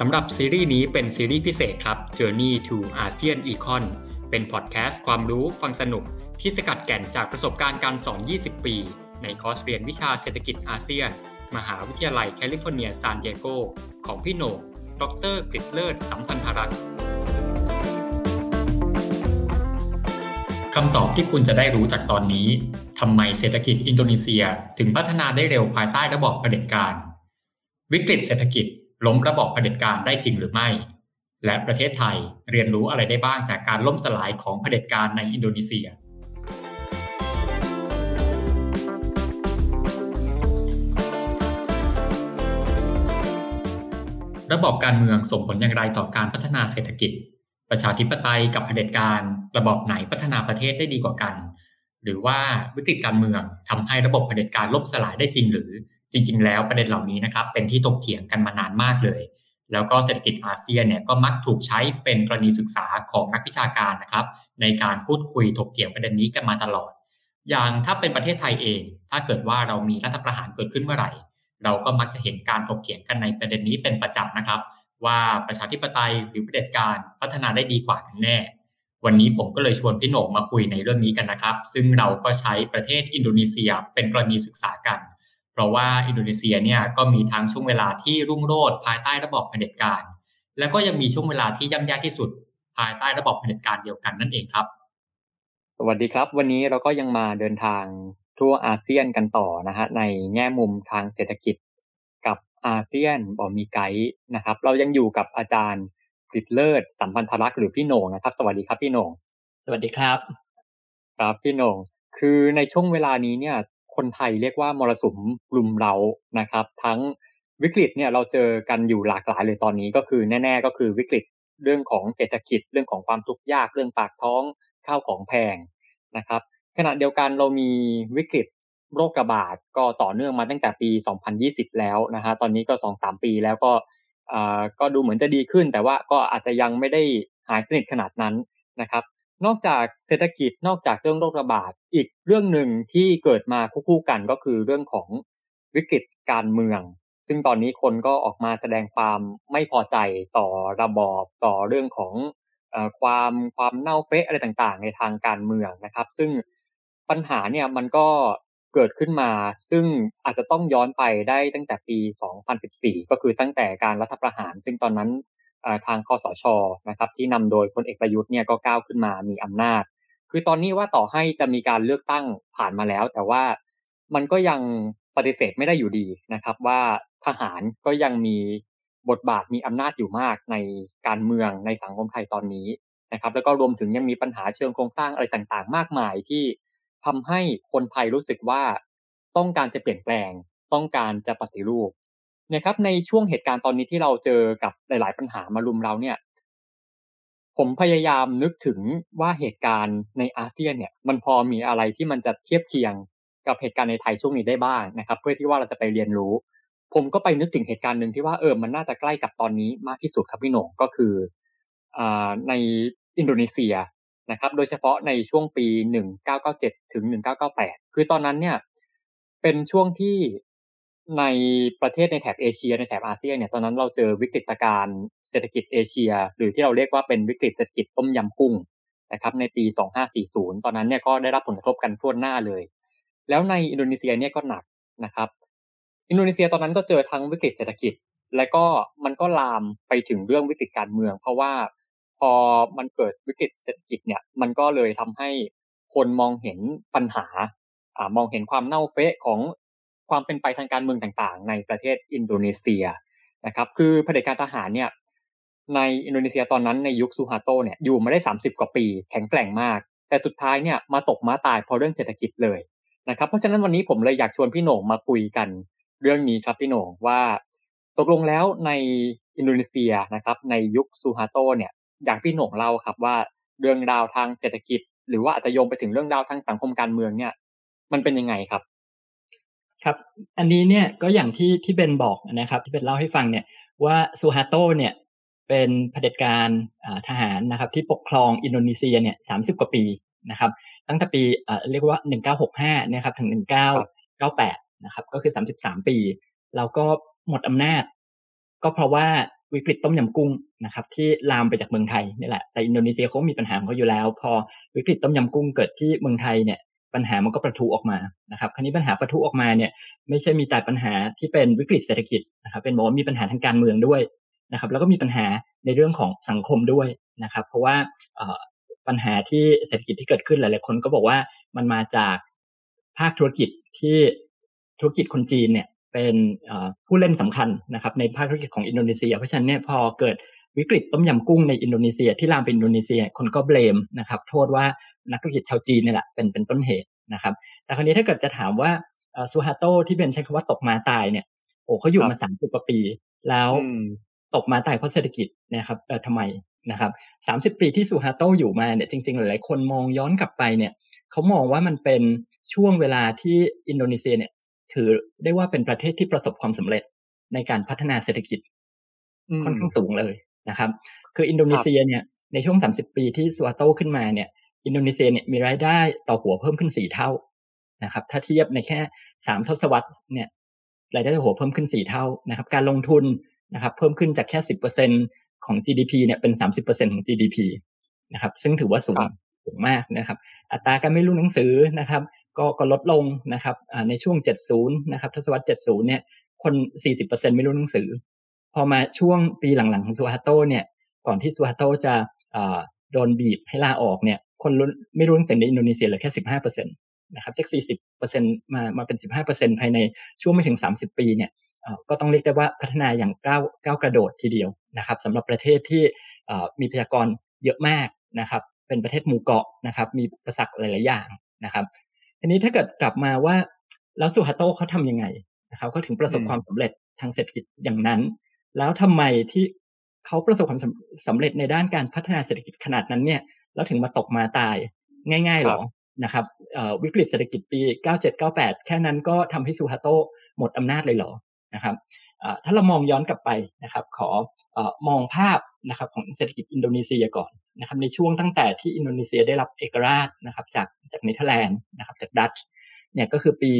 สำหรับซีรีส์นี้เป็นซีรีส์พิเศษครับ Journey to ASEAN Econ เป็นพอดแคสต์ความรู้ฟังสนุก ที่สกัดแก่นจากประสบการณ์การสอน 20 ปี ในคอร์สเรียนวิชาเศรษฐกิจอาเซียน มหาวิทยาลัยแคลิฟอร์เนียซานดิเอโกของพี่โหน่งดรกฤษฎ์เลิศสัมพันธรัตน์คำตอบที่คุณจะได้รู้จากตอนนี้ทำไมเศรษฐกิจอินโดนีเซีย ถึงพัฒนาได้เร็วภายใต้ระบอบเผด็จการ วิกฤตเศรษฐกิจ ล้มระบอบเผด็จการได้จริงหรือไม่ และประเทศไทยเรียนรู้อะไรได้บ้างจากการล่มสลายของเผด็จการในอินโดนีเซีย ระบอบการเมืองส่งผลอย่างไรต่อการพัฒนาเศรษฐกิจ ประชาธิปไตยกับเผด็จการ ระบอบไหนพัฒนาประเทศได้ดีกว่ากัน หรือว่าวิกฤตการเมืองทำให้ระบบเผด็จการล่มสลายได้จริงหรือ จริงๆ แล้วประเด็นเหล่านี้นะครับเป็นที่ถกเถียงกันมานานมากเลย แล้วก็เศรษฐกิจอาเซียนเนี่ยก็มักถูกใช้เป็นกรณีศึกษาของนักวิชาการนะครับ ในการพูดคุยถกเถียงประเด็นนี้กันมาตลอด อย่างถ้าเป็นประเทศไทยเอง ถ้าเกิดว่าเรามีรัฐประหารเกิดขึ้นเมื่อไหร่ เราก็มักจะเห็นการถกเถียงกันในประเด็นนี้เป็นประจำนะครับ ว่าประชาธิปไตยหรือเผด็จการพัฒนาได้ดีกว่ากันแน่วันนี้ผมก็เลยชวนพี่โหน่งมาคุยในเรื่องนี้กันนะครับ ซึ่งเราก็ใช้ประเทศอินโดนีเซียเป็นกรณีศึกษากัน เพราะว่าอินโดนีเซียเนี่ยก็มีทั้งช่วงเวลาที่รุ่งโรจน์ภายใต้ระบอบเผด็จการ และก็ยังมีช่วงเวลาที่ย่ำแย่ที่สุด ภายใต้ระบอบเผด็จการเดียวกันนั่นเองครับ สวัสดีครับ วันนี้เราก็ยังมาเดินทางทั่วอาเซียนกันต่อนะฮะในแง่มุมทางเศรษฐกิจกับอาเซียนบอกมีไกด์นะครับ เรายังอยู่กับอาจารย์กฤษเลิศสัมพันธรักษ์หรือพี่โหน่งนะครับ สวัสดีครับพี่โหน่งสวัสดีครับ ครับพี่โหน่งคือในช่วงเวลานี้เนี่ย คนไทยเรียกว่ามรสุมรุมเรานะครับ ทั้งวิกฤตเนี่ยเราเจอกันอยู่หลากหลายเลยตอนนี้ก็คือแน่ ๆ ก็คือวิกฤตเรื่องของเศรษฐกิจเรื่องของความทุกข์ยากเรื่องปากท้องข้าวของแพงนะครับ ขณะเดียวกันเรามีวิกฤตโรคระบาดก็ต่อเนื่องมาตั้งแต่ปี 2020 แล้วนะฮะตอนนี้ก็ 2-3 ปีแล้วก็ก็ดูเหมือนจะดีขึ้น แต่ว่าก็อาจจะยังไม่ได้หายสนิทขนาดนั้นนะครับ นอกจากเศรษฐกิจนอกจากเรื่องโรคระบาดอีกเรื่องหนึ่งที่เกิดมาคู่กันก็คือเรื่องของวิกฤตการเมือง ซึ่งตอนนี้คนก็ออกมาแสดงความไม่พอใจต่อระบอบต่อเรื่องของความความเน่าเฟะอะไรต่างๆ ในทางการเมืองนะครับ ซึ่งปัญหาเนี่ยมันก็เกิดขึ้นมา ซึ่งอาจจะต้องย้อนไปได้ตั้งแต่ปี 2014 ก็คือตั้งแต่การรัฐประหาร ซึ่งตอนนั้น ทางคอสชนะครับที่นำโดยพลเอกประยุทธ์เนี่ยก็ก้าวขึ้นมามีอำนาจ คือตอนนี้ว่าต่อให้จะมีการเลือกตั้งผ่านมาแล้ว แต่ว่ามันก็ยังปฏิเสธไม่ได้อยู่ดีนะครับ ว่าทหารก็ยังมีบทบาทมีอำนาจอยู่มากในการเมืองในสังคมไทยตอนนี้นะครับ แล้วก็รวมถึงยังมีปัญหาเชิงโครงสร้างอะไรต่างๆ มากมายที่ทำให้คนไทยรู้สึกว่าต้องการจะเปลี่ยนแปลง ต้องการจะปฏิรูป นะครับในช่วงเหตุการณ์ตอนนี้ที่เราเจอกับหลาย ๆ ปัญหามารุมเราเนี่ยผมพยายามนึกถึงว่าเหตุการณ์ในอาเซียนเนี่ย มันพอมีอะไรที่มันจะเทียบเคียงกับเหตุการณ์ในไทยช่วงนี้ได้บ้างนะครับ เพื่อที่ว่าเราจะไปเรียนรู้ ผมก็ไปนึกถึงเหตุการณ์หนึ่งที่ว่าเออมันน่าจะใกล้กับตอนนี้มากที่สุดครับพี่หนงก็คือในอินโดนีเซียนะครับ โดยเฉพาะในช่วงปี 1997 ถึง 1998 คือตอนนั้นเนี่ยเป็นช่วงที่ ในประเทศในแถบเอเชียในแถบอาเซียนเนี่ยตอนนั้นเราเจอวิกฤตการณ์เศรษฐกิจเอเชีย หรือที่เราเรียกว่าเป็นวิกฤตเศรษฐกิจต้มยำกุ้งนะครับในปี 2540 ตอนนั้นเนี่ยก็ได้รับผลกระทบกันทั่วหน้าเลย แล้วในอินโดนีเซียเนี่ยก็หนักนะครับ อินโดนีเซียตอนนั้นก็เจอทั้งวิกฤตเศรษฐกิจ และก็มันก็ลามไปถึงเรื่องวิกฤตการเมือง เพราะว่าพอมันเกิดวิกฤตเศรษฐกิจเนี่ยมันก็เลยทำให้คนมองเห็นปัญหาอ่ามองเห็นความเน่าเฟะของ ความเป็นไปทางการเมืองต่างๆ ในประเทศอินโดนีเซียนะครับคือเผด็จการทหารเนี่ยในอินโดนีเซียตอนนั้นในยุคซูฮาโตเนี่ยอยู่มาได้ 30 กว่าปี แข็งแกร่งมาก แต่สุดท้ายเนี่ยมาตกม้าตายเพราะเรื่องเศรษฐกิจเลยนะครับเพราะฉะนั้นวันนี้ผมเลยอยากชวนพี่โหน่งมาคุยกันเรื่องนี้ครับพี่โหน่งว่า ตกลงแล้วในอินโดนีเซียนะครับในยุคซูฮาโตเนี่ยอยากพี่โหน่งเล่าครับว่าเรื่องราวทางเศรษฐกิจ หรือว่าอาจจะโยงไปถึงเรื่องราวทางสังคมการเมืองเนี่ยมันเป็นยังไงครับ ครับ อันนี้เนี่ยก็อย่างที่ที่เบนบอกนะครับ ที่เบนเล่าให้ฟังเนี่ยว่าซูฮาโตเนี่ยเป็นเผด็จการทหารนะครับ ที่ปกครองอินโดนีเซียเนี่ยสามสิบกว่าปีนะครับ ตั้งแต่ปีเรียกว่าหนึ่งเก้าหกห้านะครับถึงหนึ่งเก้าเก้าแปดนะครับ ก็คือสามสิบสามปี แล้วก็หมดอำนาจ ก็เพราะว่าวิกฤตต้มยำกุ้งนะครับ ที่ลามไปจากเมืองไทยนี่แหละแต่อินโดนีเซียเขามีปัญหาเขาอยู่แล้ว พอวิกฤตต้มยำกุ้งเกิดที่เมืองไทยเนี่ย ปัญหามันก็ประทุออกมานะครับ คราวนี้ปัญหาประทุออกมาเนี่ย ไม่ใช่มีแต่ปัญหาที่เป็นวิกฤตเศรษฐกิจนะครับ เป็นบอกว่ามีปัญหาทางการเมืองด้วยนะครับ แล้วก็มีปัญหาในเรื่องของสังคมด้วยนะครับ เพราะว่าปัญหาที่เศรษฐกิจที่เกิดขึ้นหลาย ๆ คนก็บอกว่ามันมาจากภาคธุรกิจที่ธุรกิจคนจีนเนี่ยเป็นผู้เล่นสำคัญนะครับในภาคธุรกิจของอินโดนีเซีย เพราะฉะนั้นเนี่ยพอเกิด วิกฤตต้มยำกุ้งในอินโดนีเซียที่ลามไปอินโดนีเซียคนก็เบลมนะครับโทษว่านักธุรกิจชาวจีนนี่แหละเป็นเป็นต้นเหตุนะครับ แต่คราวนี้ถ้าเกิดจะถามว่าซูฮาโตที่เป็นใช้คำว่าตกมาตายเนี่ยโอ้เขาอยู่มาสามสิบกว่าปี แล้วตกมาตายเพราะเศรษฐกิจนะครับเออทำไมนะครับสามสิบปีที่ซูฮาโตอยู่มาเนี่ยจริงๆ หลายๆคนมองย้อนกลับไปเนี่ยเขามองว่ามันเป็นช่วงเวลาที่อินโดนีเซียเนี่ย ถือได้ว่าเป็นประเทศที่ประสบความสำเร็จในการพัฒนาเศรษฐกิจค่อนข้างสูงเลย นะครับ คืออินโดนีเซียเนี่ยในช่วง 30 ปีที่สวาโตขึ้นมาเนี่ย อินโดนีเซียเนี่ยมีรายได้ต่อหัวเพิ่มขึ้นสี่เท่านะครับ ถ้าเทียบในแค่สามทศวรรษเนี่ยรายได้ต่อหัวเพิ่มขึ้นสี่เท่านะครับ การลงทุนนะครับ เพิ่มขึ้นจากแค่สิบเปอร์เซ็นของ GDP เนี่ยเป็นสามสิบเปอร์เซ็นของ GDP นะครับ ซึ่งถือว่าสูงสูงมากนะครับ อัตราการไม่รู้หนังสือนะครับ ก็ก็ลดลงนะครับในช่วง 70 นะครับ ทศวรรษ 70 เนี่ยคน 40%ไม่รู้หนังสือ พอมาช่วงปีหลังๆของซูฮาโตเนี่ย ก่อนที่ซูฮาโตจะโดนบีบให้ลาออกเนี่ย คนไม่รู้หนังสือในอินโดนีเซียเหลือแค่15%นะครับจาก40%มามาเป็น15%ภายในช่วงไม่ถึง30ปีเนี่ยก็ต้องเรียกได้ว่าพัฒนาอย่างก้าวก้าวกระโดดทีเดียวนะครับสำหรับประเทศที่มีประชากรเยอะมากนะครับ เป็นประเทศหมู่เกาะนะครับ มีประสักหลาย ๆ อย่างนะครับทีนี้ถ้าเกิดกลับมาว่าแล้วสุฮาโตเขาทํำยังไงนะครับเขาถึงประสบความสำเร็จทางเศรษฐกิจอย่างนั้น แล้วทำไมที่เขาประสบความสำเร็จในด้านการพัฒนาเศรษฐกิจขนาดนั้นเนี่ย แล้วถึงมาตกมาตายง่ายๆหรอนะครับวิกฤตเศรษฐกิจปี 9798 แค่นั้นก็ทำให้ซูฮาโตหมดอำนาจเลยเหรอนะครับถ้าเรามองย้อนกลับไปนะครับ ขอมองภาพนะครับของเศรษฐกิจอินโดนีเซียก่อนนะครับในช่วงตั้งแต่ที่อินโดนีเซียได้รับเอกราชนะครับจากจากเนเธอร์แลนด์นะครับจากดัตช์เนี่ยก็คือปี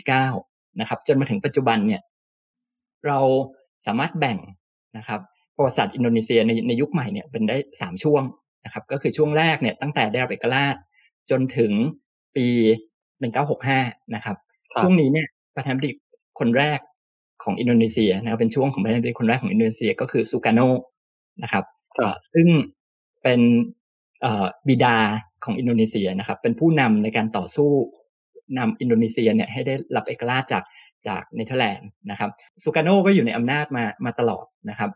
1949 นะครับจนมาถึงปัจจุบันเนี่ยเรา สามารถแบ่งนะครับประวัติศาสตร์อินโดนีเซียในในยุคใหม่เนี่ยเป็นได้สามช่วงนะครับ ก็คือช่วงแรกเนี่ยตั้งแต่ได้รับเอกราชจนถึงปี1965นะครับช่วงนี้เนี่ยประธานาธิบดีคนแรกของอินโดนีเซียนะครับเป็นช่วงของประธานาธิบดีคนแรกของอินโดนีเซียก็คือซูการโนนะครับซึ่งเป็นบิดาของอินโดนีเซียนะครับ เป็นผู้นำในการต่อสู้นำอินโดนีเซียเนี่ยให้ได้รับเอกราชจาก จากเนเธอร์แลนด์นะครับซูการโนก็อยู่ในอำนาจมามาตลอดนะครับ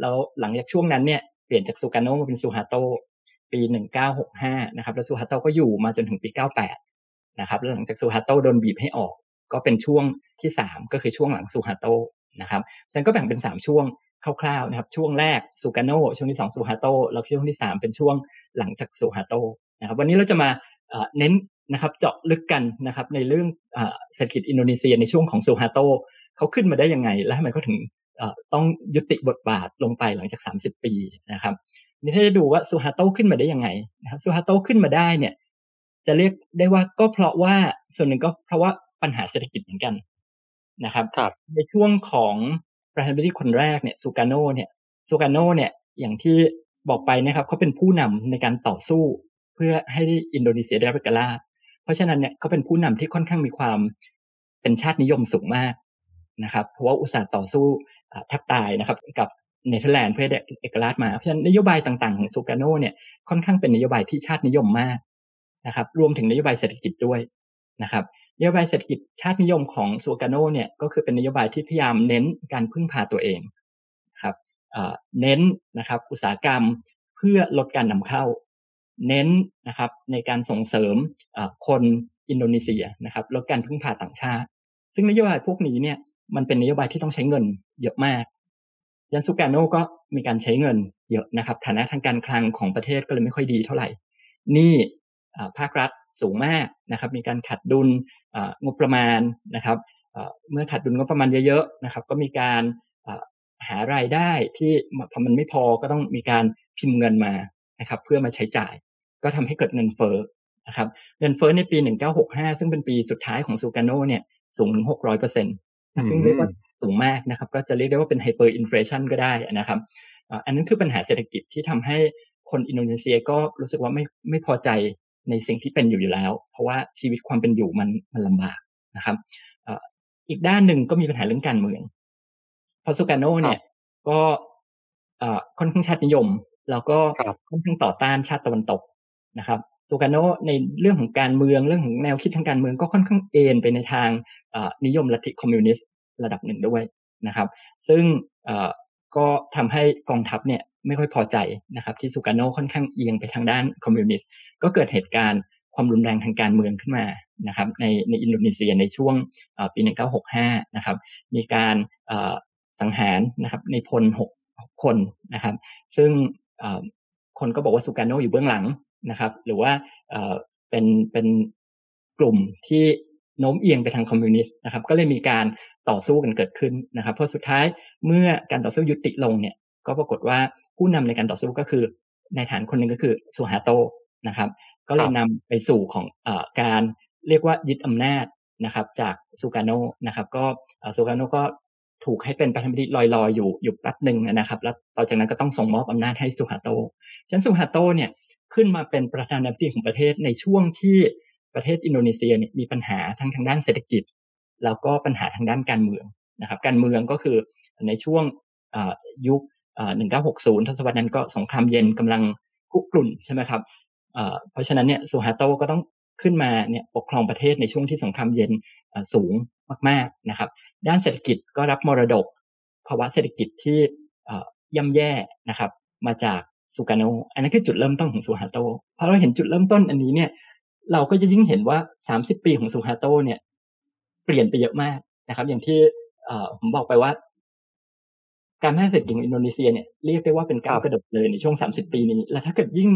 แล้วหลังจากช่วงนั้นเนี่ยเปลี่ยนจากซูการโนมาเป็นซูฮาโตปี 1965 นะครับแล้วซูฮาโตก็อยู่มาจนถึงปี 98 นะครับแล้วหลังจากซูฮาโตโดนบีบให้ออก ก็เป็นช่วงที่ 3 ก็คือช่วงหลังซูฮาโตนะครับฉันก็แบ่งเป็น 3 ช่วงคร่าวๆนะครับช่วงแรกซูการโนช่วงที่ 2 ซูฮาโตแล้วช่วงที่ 3 เป็นช่วงหลังจากซูฮาโตนะครับวันนี้เราจะมาเน้น นะครับเจาะลึกกันนะครับในเรื่องเศรษฐกิจอินโดนีเซียในช่วงของซูฮาโตเขาขึ้นมาได้ยังไง และทำไมเขาถึงต้องยุติบทบาทลงไปหลังจาก 30 ปีนะครับนี่ถ้าจะดูว่าซูฮาโตขึ้นมาได้ยังไงนะครับซูฮาโตขึ้นมาได้เนี่ยจะเรียกได้ว่าก็เพราะว่าส่วนหนึ่งก็เพราะว่าปัญหาเศรษฐกิจเหมือนกันนะครับรบในช่วงของประธานาธิบดีคนแรกเนี่ยซูการโนเนี่ยซูการโนเนี่ยอย่างที่บอกไปนะครับเขาเป็นผู้นำในการต่อสู้ เพื่อให้อินโดนีเซียได้รับเอกราช เพราะฉะนั้นเนี่ยเขาเป็นผู้นำที่ค่อนข้างมีความเป็นชาตินิยมสูงมากนะครับ เพราะว่าอุตสาห์ต่อสู้แทบตายนะครับกับเนเธอร์แลนด์เพื่อได้เอกราชมา เพราะฉะนั้นนโยบายต่างๆของซูการโนเนี่ยค่อนข้างเป็นนโยบายที่ชาตินิยมมากนะครับ รวมถึงนโยบายเศรษฐกิจด้วยนะครับนโยบายเศรษฐกิจชาตินิยมของซูการโนเนี่ยก็คือเป็นนโยบายที่พยายามเน้นการพึ่งพาตัวเองครับเน้นนะครับอุตสาหกรรมเพื่อลดการนำเข้า เน้นนะครับในการส่งเสริมคนอินโดนีเซียนะครับลดการพึ่งพาต่างชาติ ซึ่งนโยบายพวกนี้เนี่ยมันเป็นนโยบายที่ต้องใช้เงินเยอะมาก ยันสุกาโนก็มีการใช้เงินเยอะนะครับฐานะทางการคลังของประเทศก็เลยไม่ค่อยดีเท่าไหร่ นี่ภาครัฐสูงมากนะครับมีการขัดดุลงบประมาณนะครับเมื่อขัดดุลงบประมาณเยอะๆนะครับ ก็มีการหารายได้ที่พอมันไม่พอก็ต้องมีการพิมพ์เงินมานะครับ เพื่อมาใช้จ่าย ก็ทำให้เกิดเงินเฟ้อนะครับเงินเฟ้อในปี 1965 ซึ่งเป็นปีสุดท้ายของซูการโนเนี่ยสูงถึง600เปอร์เซ็นต์ซึ่งเรียกว่าสูงมากนะครับ ก็จะเรียกได้ว่าเป็น hyperinflation ก็ได้นะครับอันนั้นคือปัญหาเศรษฐกิจที่ทำให้คนอินโดนีเซียก็รู้สึกว่าไม่ไม่พอใจในสิ่งที่เป็นอยู่อยู่แล้ว เพราะว่าชีวิตความเป็นอยู่มันมันลำบากนะครับอีกด้านหนึ่งก็มีปัญหาเรื่องการเมืองพอสุการโนเนี่ยก็ค่อนข้างชาตินิยม แล้วก็ค่อนข้างต่อต้านชาติตะวันตก นะครับสุกาโนในเรื่องของการเมืองเรื่องของแนวคิดทางการเมืองก็ค่อนข้างเอ็นไปในทางนิยมลัทธิคอมมิวนิสต์ระดับหนึ่งด้วยนะครับ ซึ่งก็ทำให้กองทัพเนี่ยไม่ค่อยพอใจนะครับ ที่สุการโนค่อนข้างเอียงไปทางด้านคอมมิวนิสต์ก็เกิดเหตุการณ์ความรุนแรงทางการเมืองขึ้นมานะครับในในอินโดนีเซียในช่วงปี 1965 นะครับ มีการสังหารนะครับในพลหกคนนะครับ ซึ่งคนก็บอกว่าสุการโนอยู่เบื้องหลัง นะครับ หรือว่าเป็นเป็นกลุ่มที่โน้มเอียงไปทางคอมมิวนิสต์นะครับ ก็เลยมีการต่อสู้กันเกิดขึ้นนะครับ เพราะสุดท้ายเมื่อการต่อสู้ยุติลงเนี่ย ก็ปรากฏว่าผู้นำในการต่อสู้ก็คือในฐานคนหนึ่งก็คือสุฮาโตนะครับ ก็เลยนำไปสู่ของอการเรียกว่ายึดอำนาจนะครับ จากซูการโนนะครับ ก็ซูการโนก็ถูกให้เป็นประธานาธิบดีลอยๆ อยู่อยู่แป๊บหนึ่งนะครับ แล้วต่อจากนั้นก็ต้องส่งมอบอำนาจให้สุฮาโตฉะนั้นสุฮาโตเนี่ย ขึ้นมาเป็นประธานาธิบดีของประเทศในช่วงที่ประเทศอินโดนีเซียเนี่ยมีปัญหาทั้งทางด้านเศรษฐกิจ แล้วก็ปัญหาทางด้านการเมืองนะครับการเมืองก็คือในช่วงยุค 1960 ทศวรรษนั้นก็สงครามเย็นกำลังคุกรุ่นใช่ไหมครับเพราะฉะนั้นเนี่ยสุฮาโตก็ต้องขึ้นมาเนี่ยปกครองประเทศในช่วงที่สงครามเย็นสูงมากๆนะครับ ด้านเศรษฐกิจก็รับมรดกภาวะเศรษฐกิจที่ย่ำแย่นะครับ มาจาก สุกาโนอันนั้นคือจุดเริ่มต้นของสุฮาโตพอเราเห็นจุดเริ่มต้นอันนี้เนี่ย เราก็จะยิ่งเห็นว่า 30 ปีของสุฮาโตเนี่ย เปลี่ยนไปเยอะมากนะครับ อย่างที่ผมบอกไปว่า การพัฒนาเศรษฐกิจของอินโดนีเซียเนี่ยเรียกได้ว่าเป็นก้าวกระโดดเลยในช่วง 30 ปีนี้ แล้วถ้าเกิดยิ่ง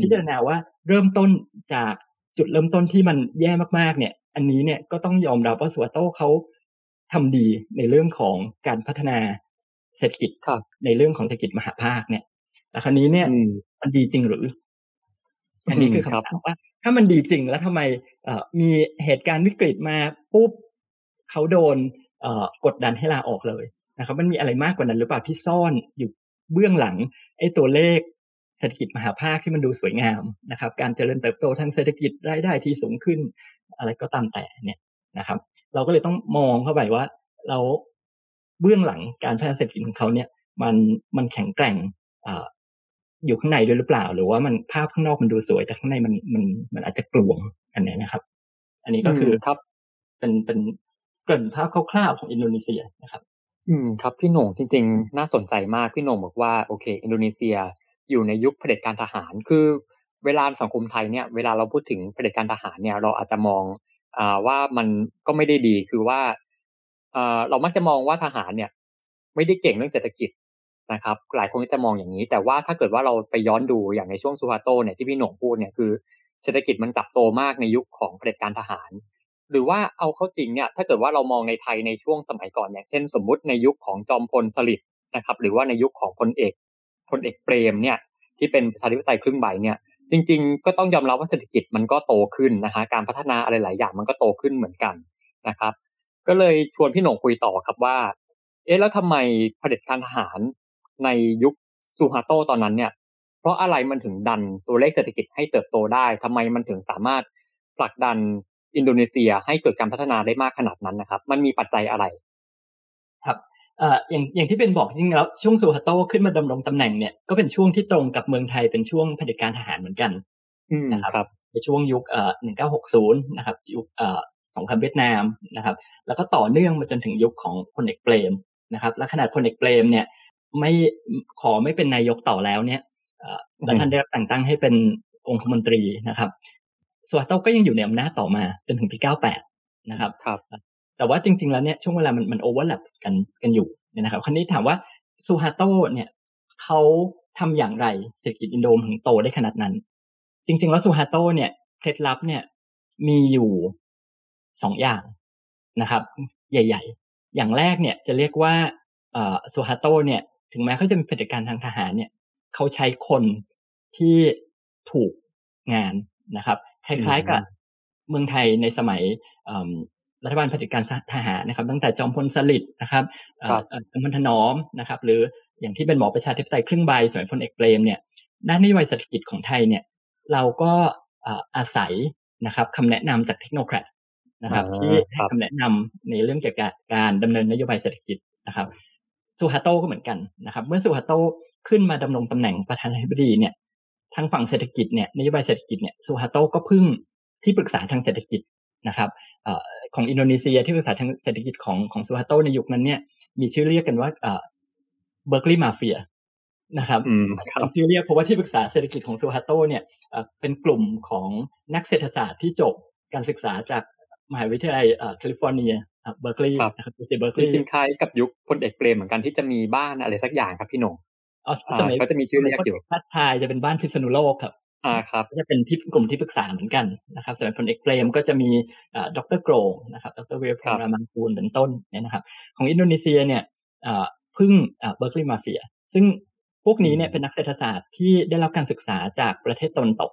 พิจารณาว่าเริ่มต้นจากจุดเริ่มต้นที่มันแย่มากๆ เนี่ย อันนี้เนี่ยก็ต้องยอมรับว่าสุฮาโตเขาทำดีในเรื่องของการพัฒนาเศรษฐกิจในเรื่องของเศรษฐกิจมหาภาคเนี่ย แต่คราวนี้เนี่ยมันดีจริงหรือ อันนี้คือคำถามว่า ถ้ามันดีจริงแล้วทำไมมีเหตุการณ์วิกฤตมาปุ๊บเขาโดนกดดันให้ลาออกเลยนะครับ มันมีอะไรมากกว่านั้นหรือเปล่าที่ซ่อนอยู่เบื้องหลังไอ้ตัวเลขเศรษฐกิจมหาภาคที่มันดูสวยงามนะครับ การเจริญเติบโตทางเศรษฐกิจรายได้ที่สูงขึ้น อะไรก็ตามแต่เนี่ยนะครับ เราก็เลยต้องมองเข้าไปว่า เราเบื้องหลังการพัฒนาเศรษฐกิจของเขาเนี่ย มันมันแข็งแกร่ง อยู่ข้างในด้วยหรือเปล่า หรือว่ามันภาพข้างนอกมันดูสวย แต่ข้างในมันมันมันอาจจะกลวงอันนี้นะครับ อันนี้ก็คือครับ เป็นเป็นเกินภาพคร่าวๆของอินโดนีเซียนะครับ อืม ครับพี่หน่งจริง ๆ น่าสนใจมากพี่หน่งบอกว่าโอเค อินโดนีเซียอยู่ในยุคเผด็จการทหาร คือเวลาสังคมไทยเนี่ยเวลาเราพูดถึงเผด็จการทหารเนี่ยเราอาจจะมองอ่าว่ามันก็ไม่ได้ดีคือว่าอ่าเรามักจะมองว่าทหารเนี่ย ไม่ได้เก่งเรื่องเศรษฐกิจ นะครับหลายคนก็จะมองอย่างนี้ แต่ว่าถ้าเกิดว่าเราไปย้อนดูอย่างในช่วงซูฮาโตเนี่ยที่พี่หน่งพูดเนี่ยคือเศรษฐกิจมันกลับโตมากในยุคของเผด็จการทหาร หรือว่าเอาเข้าจริงเนี่ยถ้าเกิดว่าเรามองในไทยในช่วงสมัยก่อนเนี่ยเช่นสมมุติในยุคของจอมพลสฤษดิ์นะครับหรือว่าในยุคของพลเอกพลเอกเปรมเนี่ยที่เป็นประชาธิปไตยครึ่งใบเนี่ยจริง ๆ ก็ต้องยอมรับว่าเศรษฐกิจมันก็โตขึ้นนะฮะการพัฒนาอะไรหลายอย่างมันก็โตขึ้นเหมือนกันนะครับ ก็เลยชวนพี่หน่งคุยต่อครับว่า เอ๊ะแล้วทำไมเผด็จการทหาร ในยุคซูฮาโตตอนนั้นเนี่ย เพราะอะไรมันถึงดันตัวเลขเศรษฐกิจให้เติบโตได้ทำไมมันถึงสามารถผลักดันอินโดนีเซียให้เกิดการพัฒนาได้มากขนาดนั้นนะครับ มันมีปัจจัยอะไร ครับเอ่ออย่างอย่างที่เป็นบอกจริงแล้วช่วงซูฮาโตขึ้นมาดำรงตำแหน่งเนี่ยก็เป็นช่วงที่ตรงกับเมืองไทยเป็นช่วงเผด็จการทหารเหมือนกันนะครับในช่วงยุคเอ่อหนึ่งเก้าหกศูนย์นะครับยุคเอ่อสงครามเวียดนามนะครับ แล้วก็ต่อเนื่องมาจนถึงยุคของพลเอกเปรมนะครับ และขนาดพลเอกเปรมเนี่ย ไม่ขอไม่เป็นนายกต่อแล้วเนี่ยแล้วท่านได้รับแต่งตั้งให้เป็นองคมนตรีนะครับสวัสดิ์ก็ยังอยู่ในอำนาจต่อมาจนถึงปี 98 นะครับครับ แต่ว่าจริง ๆ แล้วเนี่ยช่วงเวลามันมัน overlap กันกันอยู่เนี่ยนะครับ คราวนี้ถามว่าซูฮาโตเนี่ยเขาทำอย่างไรเศรษฐกิจอินโดถึงโตได้ขนาดนั้น จริง ๆ แล้วซูฮาโตเนี่ยเคล็ดลับเนี่ยมีอยู่สองอย่างนะครับ ใหญ่ ๆ อย่างแรกเนี่ยจะเรียกว่าซูฮาโตเนี่ย ถึงแม้เขาจะมีเผด็จการทางทหารเนี่ยเขาใช้คนที่ถูกงานนะครับ คล้ายๆกับเมืองไทยในสมัยรัฐบาลเผด็จการทหารนะครับ ตั้งแต่จอมพลสฤษดิ์นะครับจอมพลถนอมนะครับ หรืออย่างที่เป็นหมอประชาธิปไตยครึ่งใบสมัยพลเอกเปรมเนี่ยด้านนโยบายเศรษฐกิจของไทยเนี่ย เราก็อาศัยนะครับคำแนะนำจากเทคโนแครดนะครับ ที่ให้คำแนะนำในเรื่องเกี่ยวกับการดำเนินนโยบายเศรษฐกิจนะครับ ซูฮาโตก็เหมือนกันนะครับเมื่อซูฮาโตขึ้นมาดำรงตำแหน่งประธานาธิบดีเนี่ยทางฝั่งเศรษฐกิจเนี่ยนโยบายเศรษฐกิจเนี่ยซูฮาโตก็พึ่งที่ปรึกษาทางเศรษฐกิจนะครับของอินโดนีเซียที่ปรึกษาทางเศรษฐกิจของของซูฮาโตในยุคนั้นเนี่ยมีชื่อเรียกกันว่าเบอร์กลีย์มาเฟียนะครับชื่อเรียกเพราะว่าที่ปรึกษาเศรษฐกิจของซูฮาโตเนี่ยเป็นกลุ่มของนักเศรษฐศาสตร์ที่จบการศึกษาจากมหาวิทยาลัยแคลิฟอร์เนีย เบอร์กลีย์นะครับเบอร์กลีย์จริงๆคล้ายกับยุคพลเอกเปรมเหมือนกันที่จะมีบ้านอะไรสักอย่างครับพี่หนงอ๋อสมัยก็จะมีชื่อเรียกอยู่พัดทายจะเป็นบ้านพิษณุโลกครับอ่าครับจะเป็นที่กลุ่มที่ปรึกษาเหมือนกันนะครับสมัยพลเอกเปรมก็จะมีดรโกรงนะครับดรวีรพงษ์ รามางกูรเป็นต้นเนี่ยนะครับ ของอินโดนีเซียเนี่ยพึ่งเบอร์กลีย์มาเฟีย ซึ่งพวกนี้เนี่ยเป็นนักเศรษฐศาสตร์ที่ได้รับการศึกษาจากประเทศตะวันตก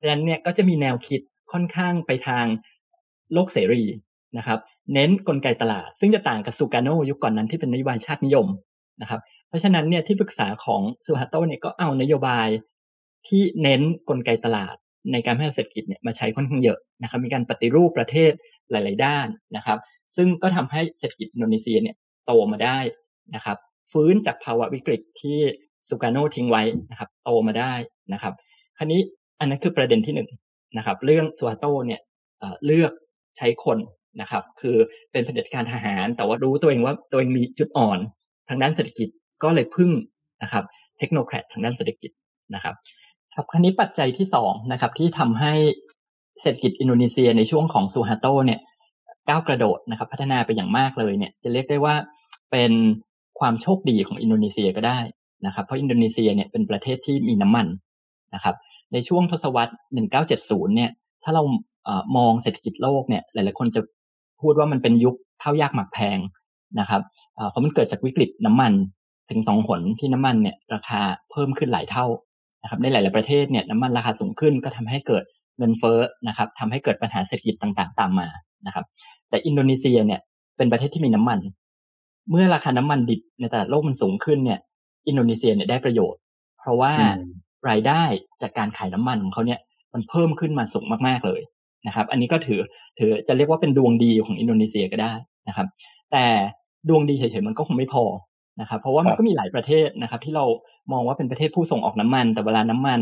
ดังนั้นเนี่ยก็จะมีแนวคิดค่อนข้างไปทางโลกเสรี นะครับ เน้นนกลไกตลาด ซึ่งจะต่างกับซูการโนยุคก่อนนั้นที่เป็นนโยบายชาตินิยมนะครับ เพราะฉะนั้นเนี่ยที่ปรึกษาของซูฮาโตเนี่ยก็เอานโยบายที่เน้นกลไกตลาดในการพัฒนาเศรษฐกิจเนี่ยมาใช้ค่อนข้างเยอะนะครับ มีการปฏิรูปประเทศหลาย ๆ ด้านนะครับ ซึ่งก็ทำให้เศรษฐกิจอินโดนีเซียเนี่ยโตมาได้นะครับ ฟื้นจากภาวะวิกฤตที่ซูการโนทิ้งไว้นะครับ โตมาได้นะครับ คราวนี้อันนั้นคือประเด็นที่หนึ่งนะครับ เรื่องซูฮาโตเนี่ยเลือกใช้คน นะครับ คือเป็นเผด็จการทหาร แต่ว่ารู้ตัวเองว่าตัวเองมีจุดอ่อน ทางด้านเศรษฐกิจก็เลยพึ่งนะครับ เทคโนแครดทางด้านเศรษฐกิจนะครับครับคราวนี้ปัจจัยที่สองนะครับที่ทำให้เศรษฐกิจอินโดนีเซียในช่วงของซูฮาโตเนี่ยก้าวกระโดดนะครับ พัฒนาไปอย่างมากเลยเนี่ยจะเรียกได้ว่าเป็นความโชคดีของอินโดนีเซียก็ได้นะครับ เพราะอินโดนีเซียเนี่ยเป็นประเทศที่มีน้ำมันนะครับ ในช่วงทศวรรษ 1970 เนี่ยถ้าเรามองเศรษฐกิจโลกเนี่ยหลายๆคนจะ พูดว่ามันเป็นยุคข้าวยากหมักแพงนะครับเพราะมันเกิดจากวิกฤตน้ำมันถึงสองผลที่น้ำมันเนี่ยราคาเพิ่มขึ้นหลายเท่านะครับในหลาย ๆประเทศเนี่ยน้ำมันราคาสูงขึ้นก็ทำให้เกิดเงินเฟ้อนะครับทำให้เกิดปัญหาเศรษฐกิจต่างๆ ตามมานะครับ แต่อินโดนีเซียเนี่ยเป็นประเทศที่มีน้ำมัน เมื่อราคาน้ำมันดิบในตลาดโลกมันสูงขึ้นเนี่ยอินโดนีเซียเนี่ยได้ประโยชน์ เพราะว่ารายได้จากการขายน้ำมันของเขาเนี่ยมันเพิ่มขึ้นมาสูงมากๆเลย นะครับ อันนี้ก็ถือถือจะเรียกว่าเป็นดวงดีของอินโดนีเซียก็ได้นะครับ แต่ดวงดีเฉยๆมันก็คงไม่พอนะครับ เพราะว่ามันก็มีหลายประเทศนะครับ ที่เรามองว่าเป็นประเทศผู้ส่งออกน้ำมัน แต่เวลาน้ำมัน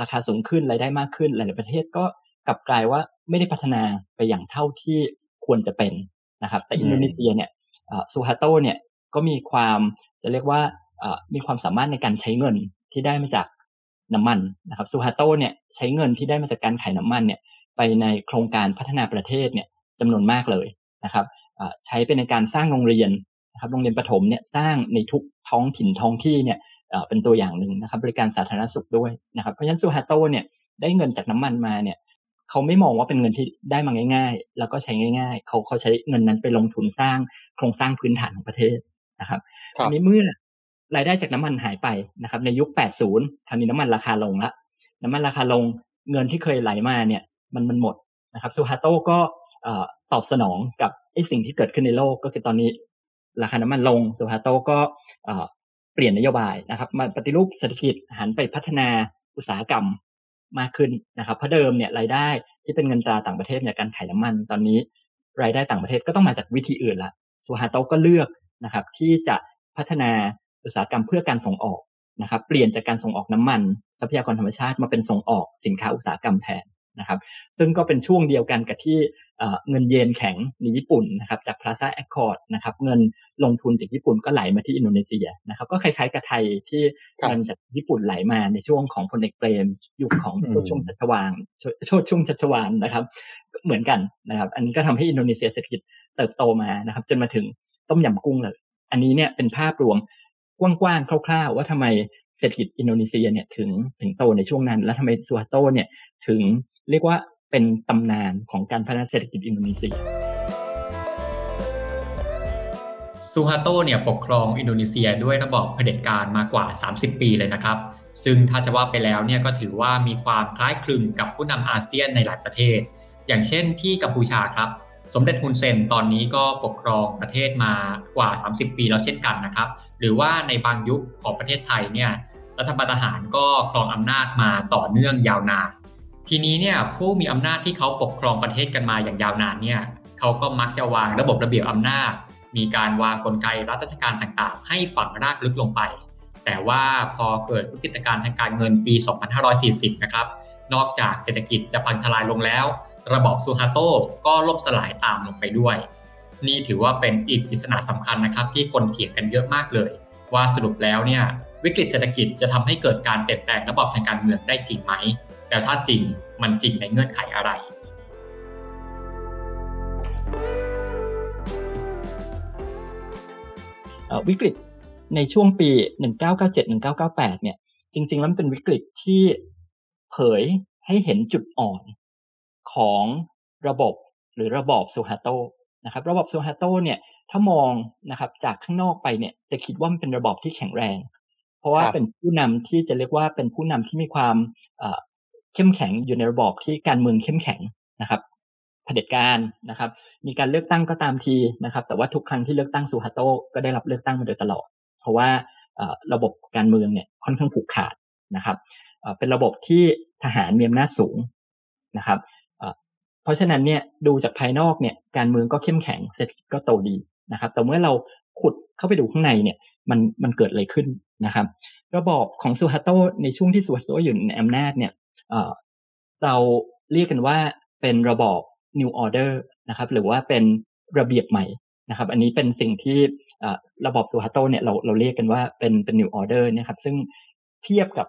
ราคาสูงขึ้นรายได้มากขึ้น หลายๆประเทศก็กลับกลายว่าไม่ได้พัฒนาไปอย่างเท่าที่ควรจะเป็นนะครับ แต่อินโดนีเซียเนี่ยซูฮาโตเนี่ยก็มีความจะเรียกว่ามีความสามารถในการใช้เงินที่ได้มาจากน้ำมันนะครับซูฮาโตเนี่ยใช้เงินที่ได้มาจากการขายน้ำมันเนี่ย ไปในโครงการพัฒนาประเทศเนี่ยจำนวนมากเลยนะครับใช้เป็นในการสร้างโรงเรียนนะครับโรงเรียนประถมเนี่ยสร้างในทุกท้องถิ่นท้องที่เนี่ยเป็นตัวอย่างหนึ่งนะครับ บริการสาธารณสุขด้วยนะครับเพราะฉะนั้นซูฮาโตเนี่ยได้เงินจากน้ำมันมาเนี่ยเขาไม่มองว่าเป็นเงินที่ได้มาง่าย ๆ แล้วก็ใช้ง่าย ๆ เขาเขาใช้เงินนั้นไปลงทุนสร้างโครงสร้างพื้นฐานของประเทศนะครับทีนี้เมื่อรายได้จากน้ำมันหายไปนะครับ ในยุค 80ทำนี้น้ำมันราคาลงละน้ำมันราคาลงเงินที่เคยไหลมาเนี่ย มันมันหมดนะครับซูฮาโตก็ตอบสนองกับไอ้สิ่งที่เกิดขึ้นในโลกก็คือตอนนี้ราคาน้ำมันลงซูฮาโตก็เปลี่ยนนโยบายนะครับ มาปฏิรูปเศรษฐกิจหันไปพัฒนาอุตสาหกรรมมากขึ้นนะครับเพราะเดิมเนี่ยรายได้ที่เป็นเงินตราต่างประเทศเนี่ยการขายน้ำมัน ตอนนี้รายได้ต่างประเทศก็ต้องมาจากวิธีอื่นละซูฮาโตก็เลือกนะครับ ที่จะพัฒนาอุตสาหกรรมเพื่อการส่งออกนะครับ เปลี่ยนจากการส่งออกน้ำมัน ทรัพยากรธรรมชาติมาเป็นส่งออกสินค้าอุตสาหกรรมแทน นะครับ ซึ่งก็เป็นช่วงเดียวกันกับที่เงินเยนแข็งในญี่ปุ่นนะครับจาก Plaza Accord นะครับเงินลงทุนจากญี่ปุ่นก็ไหลมาที่อินโดนีเซียนะครับก็คล้ายๆกับไทยที่เงินจากญี่ปุ่นไหลมาในช่วงของพลเอกเปรมยุคของช่วงชัชวานโชดช่วงชัชวานนะครับ เหมือนกันนะครับ อันนี้ก็ทำให้อินโดนีเซียเศรษฐกิจเติบโตมานะครับ จนมาถึงต้มยำกุ้งเลย อันนี้เนี่ยเป็นภาพรวมกว้างๆคร่าว ๆ ว่าทำไมเศรษฐกิจอินโดนีเซียเนี่ยถึงถึงโตในช่วงนั้น และทำไมซูฮาโตเนี่ยถึง เรียกว่าเป็นตำนานของการพัฒนาเศรษฐกิจอินโดนีเซียซูฮาโตเนี่ยปกครองอินโดนีเซียด้วยระบอบเผด็จการมากว่า 30 ปีเลยนะครับ ซึ่งถ้าจะว่าไปแล้วเนี่ยก็ถือว่ามีความคล้ายคลึงกับผู้นำอาเซียนในหลายประเทศ อย่างเช่นที่กัมพูชาครับ สมเด็จฮุนเซนตอนนี้ก็ปกครองประเทศมากว่า 30 ปีแล้วเช่นกันนะครับ หรือว่าในบางยุคของประเทศไทยเนี่ยรัฐบาลทหารก็ครองอำนาจมาต่อเนื่องยาวนาน ทีนี้เนี่ยผู้มีอำนาจที่เขาปกครองประเทศกันมาอย่างยาวนานเนี่ยเขาก็มักจะวางระบบระเบียบอำนาจ มีการวางกลไกรัฐราชการต่างๆ ให้ฝังรากลึกลงไป แต่ว่าพอเกิดวิกฤตการณ์ทางการเงินปี 2540 นะครับนอกจากเศรษฐกิจจะพังทลายลงแล้ว ระบอบซูฮาโต้ก็ล่มสลายตามลงไปด้วย นี่ถือว่าเป็นอีกปริศนาสำคัญนะครับ ที่คนเถียงกันเยอะมากเลย ว่าสรุปแล้วเนี่ยวิกฤตเศรษฐกิจจะทำให้เกิดการเปลี่ยนแปลงระบบทางการเมืองได้จริงไหม แต่ถ้าจริงมันจริงในเงื่อนไขอะไร วิกฤตในช่วงปี 1997-1998 เนี่ย จริง ๆ แล้วเป็นวิกฤตที่เผยให้เห็นจุดอ่อนของระบบหรือระบอบซูฮาโตนะครับ ระบบซูฮาโตเนี่ยถ้ามองนะครับจากข้างนอกไปเนี่ยจะคิดว่ามันเป็นระบอบที่แข็งแรง เพราะว่าเป็นผู้นำที่จะเรียกว่าเป็นผู้นำที่มีความ เข้มแข็งอยู่ในระบอบที่การเมืองเข้มแข็งนะครับเผด็จการนะครับ มีการเลือกตั้งก็ตามทีนะครับ แต่ว่าทุกครั้งที่เลือกตั้งซูฮาโตก็ได้รับเลือกตั้งมาโดยตลอด เพราะว่าระบบการเมืองเนี่ยค่อนข้างผูกขาดนะครับเป็นระบบที่ทหารมีอำนาจสูงนะครับเพราะฉะนั้นเนี่ยดูจากภายนอกเนี่ยการเมืองก็เข้มแข็งเศรษฐกิจก็โตดีนะครับ แต่เมื่อเราขุดเข้าไปดูข้างในเนี่ยมันมันเกิดอะไรขึ้นนะครับ ระบอบของซูฮาโตในช่วงที่ซูฮาโตอยู่ในอำนาจเนี่ย เราเรียกกันว่าเป็นระบอบ new order นะครับ หรือว่าเป็นระเบียบใหม่นะครับ อันนี้เป็นสิ่งที่ระบบซูฮาโตเนี่ยเราเราเรียกกันว่าเป็นเป็น new order นะครับ ซึ่งเทียบกับ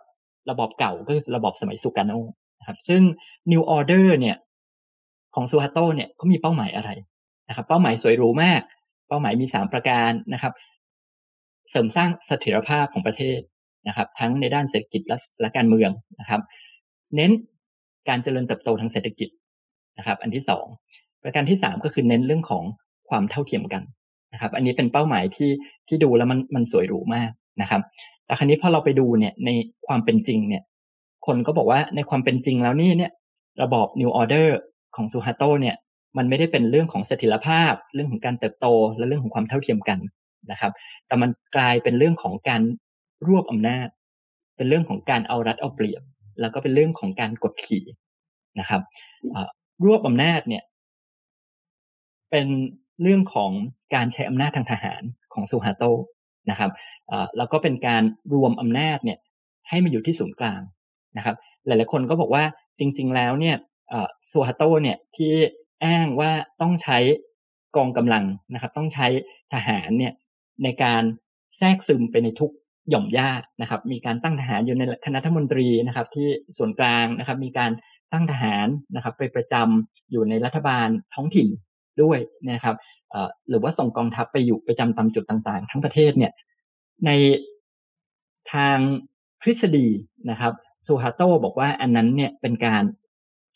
ระบบเก่าก็คือระบบสมัยสุกาโนนะครับ ซึ่ง new order เนี่ยของซูฮาโตเนี่ยเขามีเป้าหมายอะไรนะครับ เป้าหมายสวยหรูมาก เป้าหมายมีสามประการนะครับ เสริมสร้างเสถียรภาพของประเทศนะครับ ทั้งในด้านเศรษฐกิจและและการเมืองนะครับ เน้นการเจริญเติบโตทางเศรษฐกิจนะครับ อันที่สองประการที่สามก็คือเน้นเรื่องของความเท่าเทียมกันนะครับ อันนี้เป็นเป้าหมายที่ที่ดูแล้วมันมันสวยหรูมากนะครับแต่ครั้นี้พอเราไปดูเนี่ยในความเป็นจริงเนี่ย คนก็บอกว่าในความเป็นจริงแล้วนี่เนี่ย ระบอบ New Order ของซูฮาโตเนี่ย มันไม่ได้เป็นเรื่องของเสถียรภาพ เรื่องของการเติบโตและเรื่องของความเท่าเทียมกันนะครับ แต่มันกลายเป็นเรื่องของการรวบอำนาจ เป็นเรื่องของการเอารัดเอาเปรียบ แล้วก็เป็นเรื่องของการกดขี่นะครับรวบอำนาจเนี่ย เป็นเรื่องของการใช้อำนาจทางทหารของซูฮาโตนะครับแล้วก็เป็นการรวมอำนาจเนี่ยให้มาอยู่ที่ศูนย์กลางนะครับ หลาย ๆ คนก็บอกว่าจริง ๆ แล้วเนี่ยซูฮาโตเนี่ยที่อ้างว่าต้องใช้กองกำลังนะครับ ต้องใช้ทหารเนี่ยในการแทรกซึมไปในทุก หย่อมย่านะครับ มีการตั้งทหารอยู่ในคณะรัฐมนตรีนะครับ ที่ส่วนกลางนะครับ มีการตั้งทหารนะครับ ไปประจำอยู่ในรัฐบาลท้องถิ่นด้วยนะครับหรือว่าส่งกองทัพไปอยู่ประจำตามจุดต่างๆ ทั้งประเทศเนี่ย ในทางทฤษฎีนะครับซูฮาโตบอกว่าอันนั้นเนี่ยเป็นการ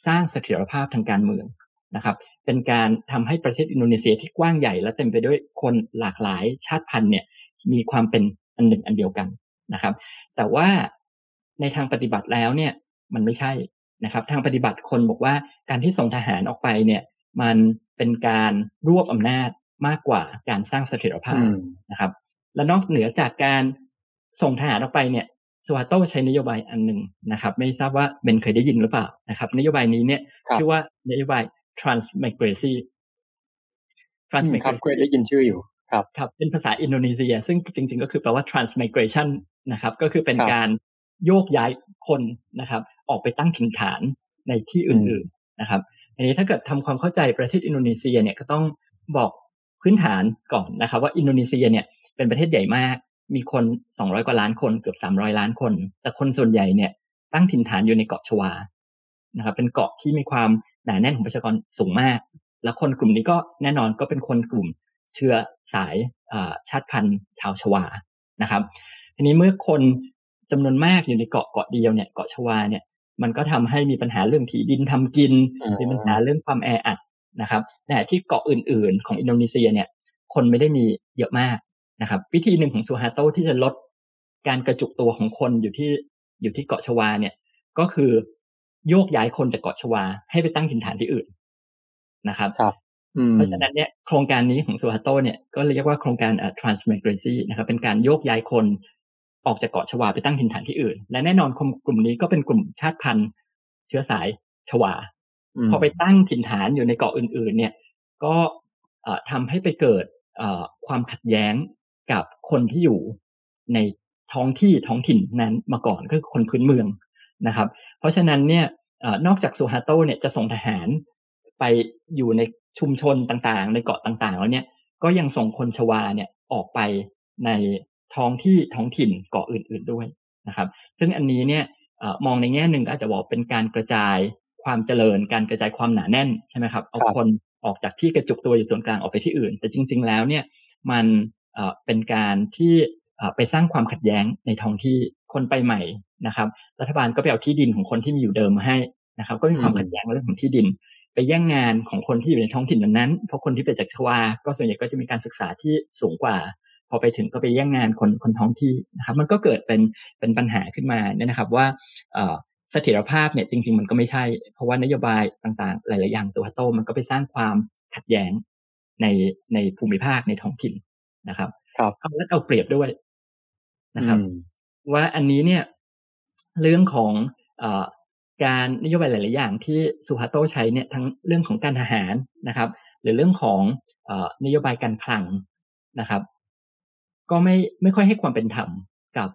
สร้างเสถียรภาพทางการเมืองนะครับ เป็นการทำให้ประเทศอินโดนีเซียที่กว้างใหญ่และเต็มไปด้วยคนหลากหลายชาติพันธุ์เนี่ยมีความเป็น อันหนึ่งอันเดียวกันนะครับ แต่ว่าในทางปฏิบัติแล้วเนี่ยมันไม่ใช่นะครับ ทางปฏิบัติคนบอกว่าการที่ส่งทหารออกไปเนี่ยมันเป็นการรวบอำนาจมากกว่าการสร้างเสถียรภาพนะครับ และนอกเหนือจากการส่งทหารออกไปเนี่ยสวาโตใช้นโยบายอันหนึ่งนะครับ ไม่ทราบว่าเบนเคยได้ยินหรือเปล่านะครับ นโยบายนี้เนี่ยชื่อว่านโยบาย transmigration transmigration เคยได้ยินชื่ออยู่ ครับครับเป็นภาษาอินโดนีเซีย ซึ่งจริง ๆ ก็คือแปลว่า transmigration นะครับ ก็คือเป็นการโยกย้ายคนนะครับ ออกไปตั้งถิ่นฐานในที่อื่นๆนะครับอันนี้ถ้าเกิดทำความเข้าใจประเทศอินโดนีเซียเนี่ยก็ต้องบอกพื้นฐานก่อนนะครับ ว่าอินโดนีเซียเนี่ยเป็นประเทศใหญ่มาก มีคน 200 กว่าล้านคนเกือบ 300 ล้านคน แต่คนส่วนใหญ่เนี่ยตั้งถิ่นฐานอยู่ในเกาะชวานะครับ เป็นเกาะที่มีความหนาแน่นของประชากรสูงมาก แล้วคนกลุ่มนี้ก็แน่นอนก็เป็นคนกลุ่ม เชื้อสายชาติพันธุ์ชาวชวานะครับทีนี้เมื่อคนจำนวนมากอยู่ในเกาะเกาะเดียวเนี่ยเกาะชวาเนี่ยมันก็ทำให้มีปัญหาเรื่องที่ดินทำกินมีปัญหาเรื่องความแออัดนะครับแต่ที่เกาะอื่น ๆ ของอินโดนีเซียเนี่ย คนไม่ได้มีเยอะมากนะครับ วิธีหนึ่งของซูฮาโตที่จะลดการกระจุกตัวของคนอยู่ที่อยู่ที่เกาะชวาเนี่ย ก็คือโยกย้ายคนจากเกาะชวาให้ไปตั้งถิ่นฐานที่อื่นนะครับครับ เพราะฉะนั้นเนี่ยโครงการนี้ของซูฮาโตเนี่ยก็เรียกว่าโครงการ transmigration นะครับเป็นการโยกย้ายคนออกจากเกาะชวาไปตั้งถิ่นฐานที่อื่น และแน่นอนกลุ่มนี้ก็เป็นกลุ่มชาติพันธุ์ เชื้อสายชวา พอไปตั้งถิ่นฐานอยู่ในเกาะอื่น ๆ เนี่ย ก็ทำให้ไปเกิดความขัดแย้งกับคนที่อยู่ในท้องที่ท้องถิ่นนั้นมาก่อนก็คือคนพื้นเมืองนะครับ เพราะฉะนั้นเนี่ยนอกจากซูฮาโตเนี่ยจะส่งทหารไปอยู่ใน ชุมชนต่างๆ ในเกาะต่างๆแล้วเนี่ยก็ยังส่งคนชวาเนี่ยออกไปในท้องที่ท้องถิ่นเกาะอื่น ๆด้วยนะครับ ซึ่งอันนี้เนี่ยมองในแง่หนึ่งก็อาจจะบอกเป็นการกระจายความเจริญการกระจายความหนาแน่นใช่ไหมครับเอาคนออกจากที่กระจุกตัวอยู่ส่วนกลางออกไปที่อื่น แต่จริง ๆ แล้วเนี่ยมันเป็นการที่ไปสร้างความขัดแย้งในท้องที่คนไปใหม่นะครับ รัฐบาลก็ไปเอาที่ดินของคนที่มีอยู่เดิมมาให้นะครับ ก็มีความขัดแย้งเรื่องของที่ดิน ไปแย่งงานของคนที่อยู่ในท้องถิ่นนั้นเพราะคนที่ไปจากชวาก็ส่วนใหญ่ก็จะมีการศึกษาที่สูงกว่า พอไปถึงก็ไปแย่งงานคนคนท้องที่นะครับ มันก็เกิดเป็นเป็นปัญหาขึ้นมาเนี่ยนะครับว่าเสถียรภาพเนี่ยจริงๆมันก็ไม่ใช่ เพราะว่านโยบายต่างๆ หลายๆอย่างสุวัโตมันก็ไปสร้างความขัดแย้งในในภูมิภาคในท้องถิ่นนะครับครับเอาแล้วเอาเปรียบด้วยนะครับ ว่าอันนี้เนี่ย เรื่องของอ การนโยบายหลาย ๆ อย่างที่สุฮาโตใช้เนี่ยทั้งเรื่องของการทหารนะครับ หรือเรื่องของนโยบายการคลังนะครับ ก็ไม่ไม่ค่อยให้ความเป็นธรรมกับ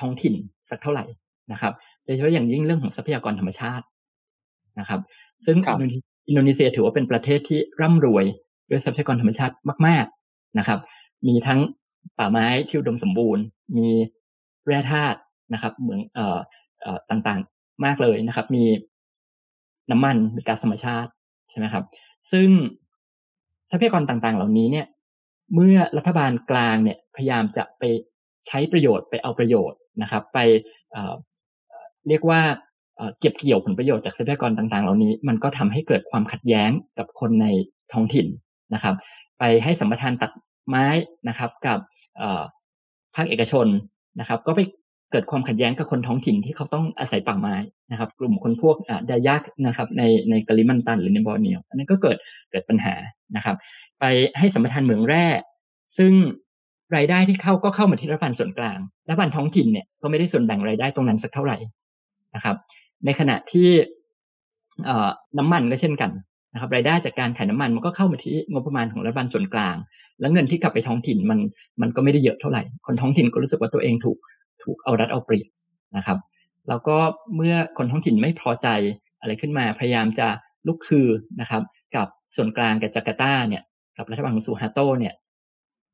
ท้องถิ่นสักเท่าไหร่นะครับโดยเฉพาะอย่างยิ่งเรื่องของทรัพยากรธรรมชาตินะครับ ซึ่งอินโดนีเซียถือว่าเป็นประเทศที่ร่ำรวยด้วยทรัพยากรธรรมชาติมาก ๆนะครับ มีทั้งป่าไม้ที่อุดมสมบูรณ์ มีแร่ธาตุนะครับเหมืองเอ่อเอ่อต่างๆ มากเลยนะครับ มีน้ำมันมีก๊าซธรรมชาติใช่ไหมครับ ซึ่งทรัพยากรต่างๆ เหล่านี้เนี่ย เมื่อรัฐบาลกลางเนี่ยพยายามจะไปใช้ประโยชน์ไปเอาประโยชน์นะครับ ไปเรียกว่าเก็บเกี่ยวผลประโยชน์จากทรัพยากรต่าง ๆ เหล่านี้ มันก็ทำให้เกิดความขัดแย้งกับคนในท้องถิ่นนะครับ ไปให้สัมปทานตัดไม้นะครับ กับภาคเอกชนนะครับ ก็ไป เกิดความขัดแย้งกับคนท้องถิ่นที่เขาต้องอาศัยป่าไม้นะครับ กลุ่มคนพวกดายักนะครับ ในในกาลิมันตันหรือในบอร์เนียวอันนี้ก็เกิดเกิดปัญหานะครับ ไปให้สัมปทานเหมืองแร่ ซึ่งรายได้ที่เข้าก็เข้ามาที่รัฐบาลส่วนกลางรัฐบาลท้องถิ่นเนี่ยก็ไม่ได้ส่วนแบ่งรายได้ตรงนั้นสักเท่าไหร่นะครับ ในขณะที่น้ำมันก็เช่นกันนะครับรายได้จากการขายน้ำมันมันก็เข้ามาที่งบประมาณของรัฐบาลส่วนกลาง แล้วเงินที่กลับไปท้องถิ่นมันมันก็ไม่ได้เยอะเท่าไหร่ คนท้องถิ่นก็รู้สึกว่าตัวเองถูก ถูกเอารัดเอาเปรียบนะครับแล้วก็เมื่อคนท้องถิ่นไม่พอใจอะไรขึ้นมาพยายามจะลุกคือนะครับ กับส่วนกลางกับจาการ์ตาเนี่ยกับรัฐบาลของซูฮาโตเนี่ย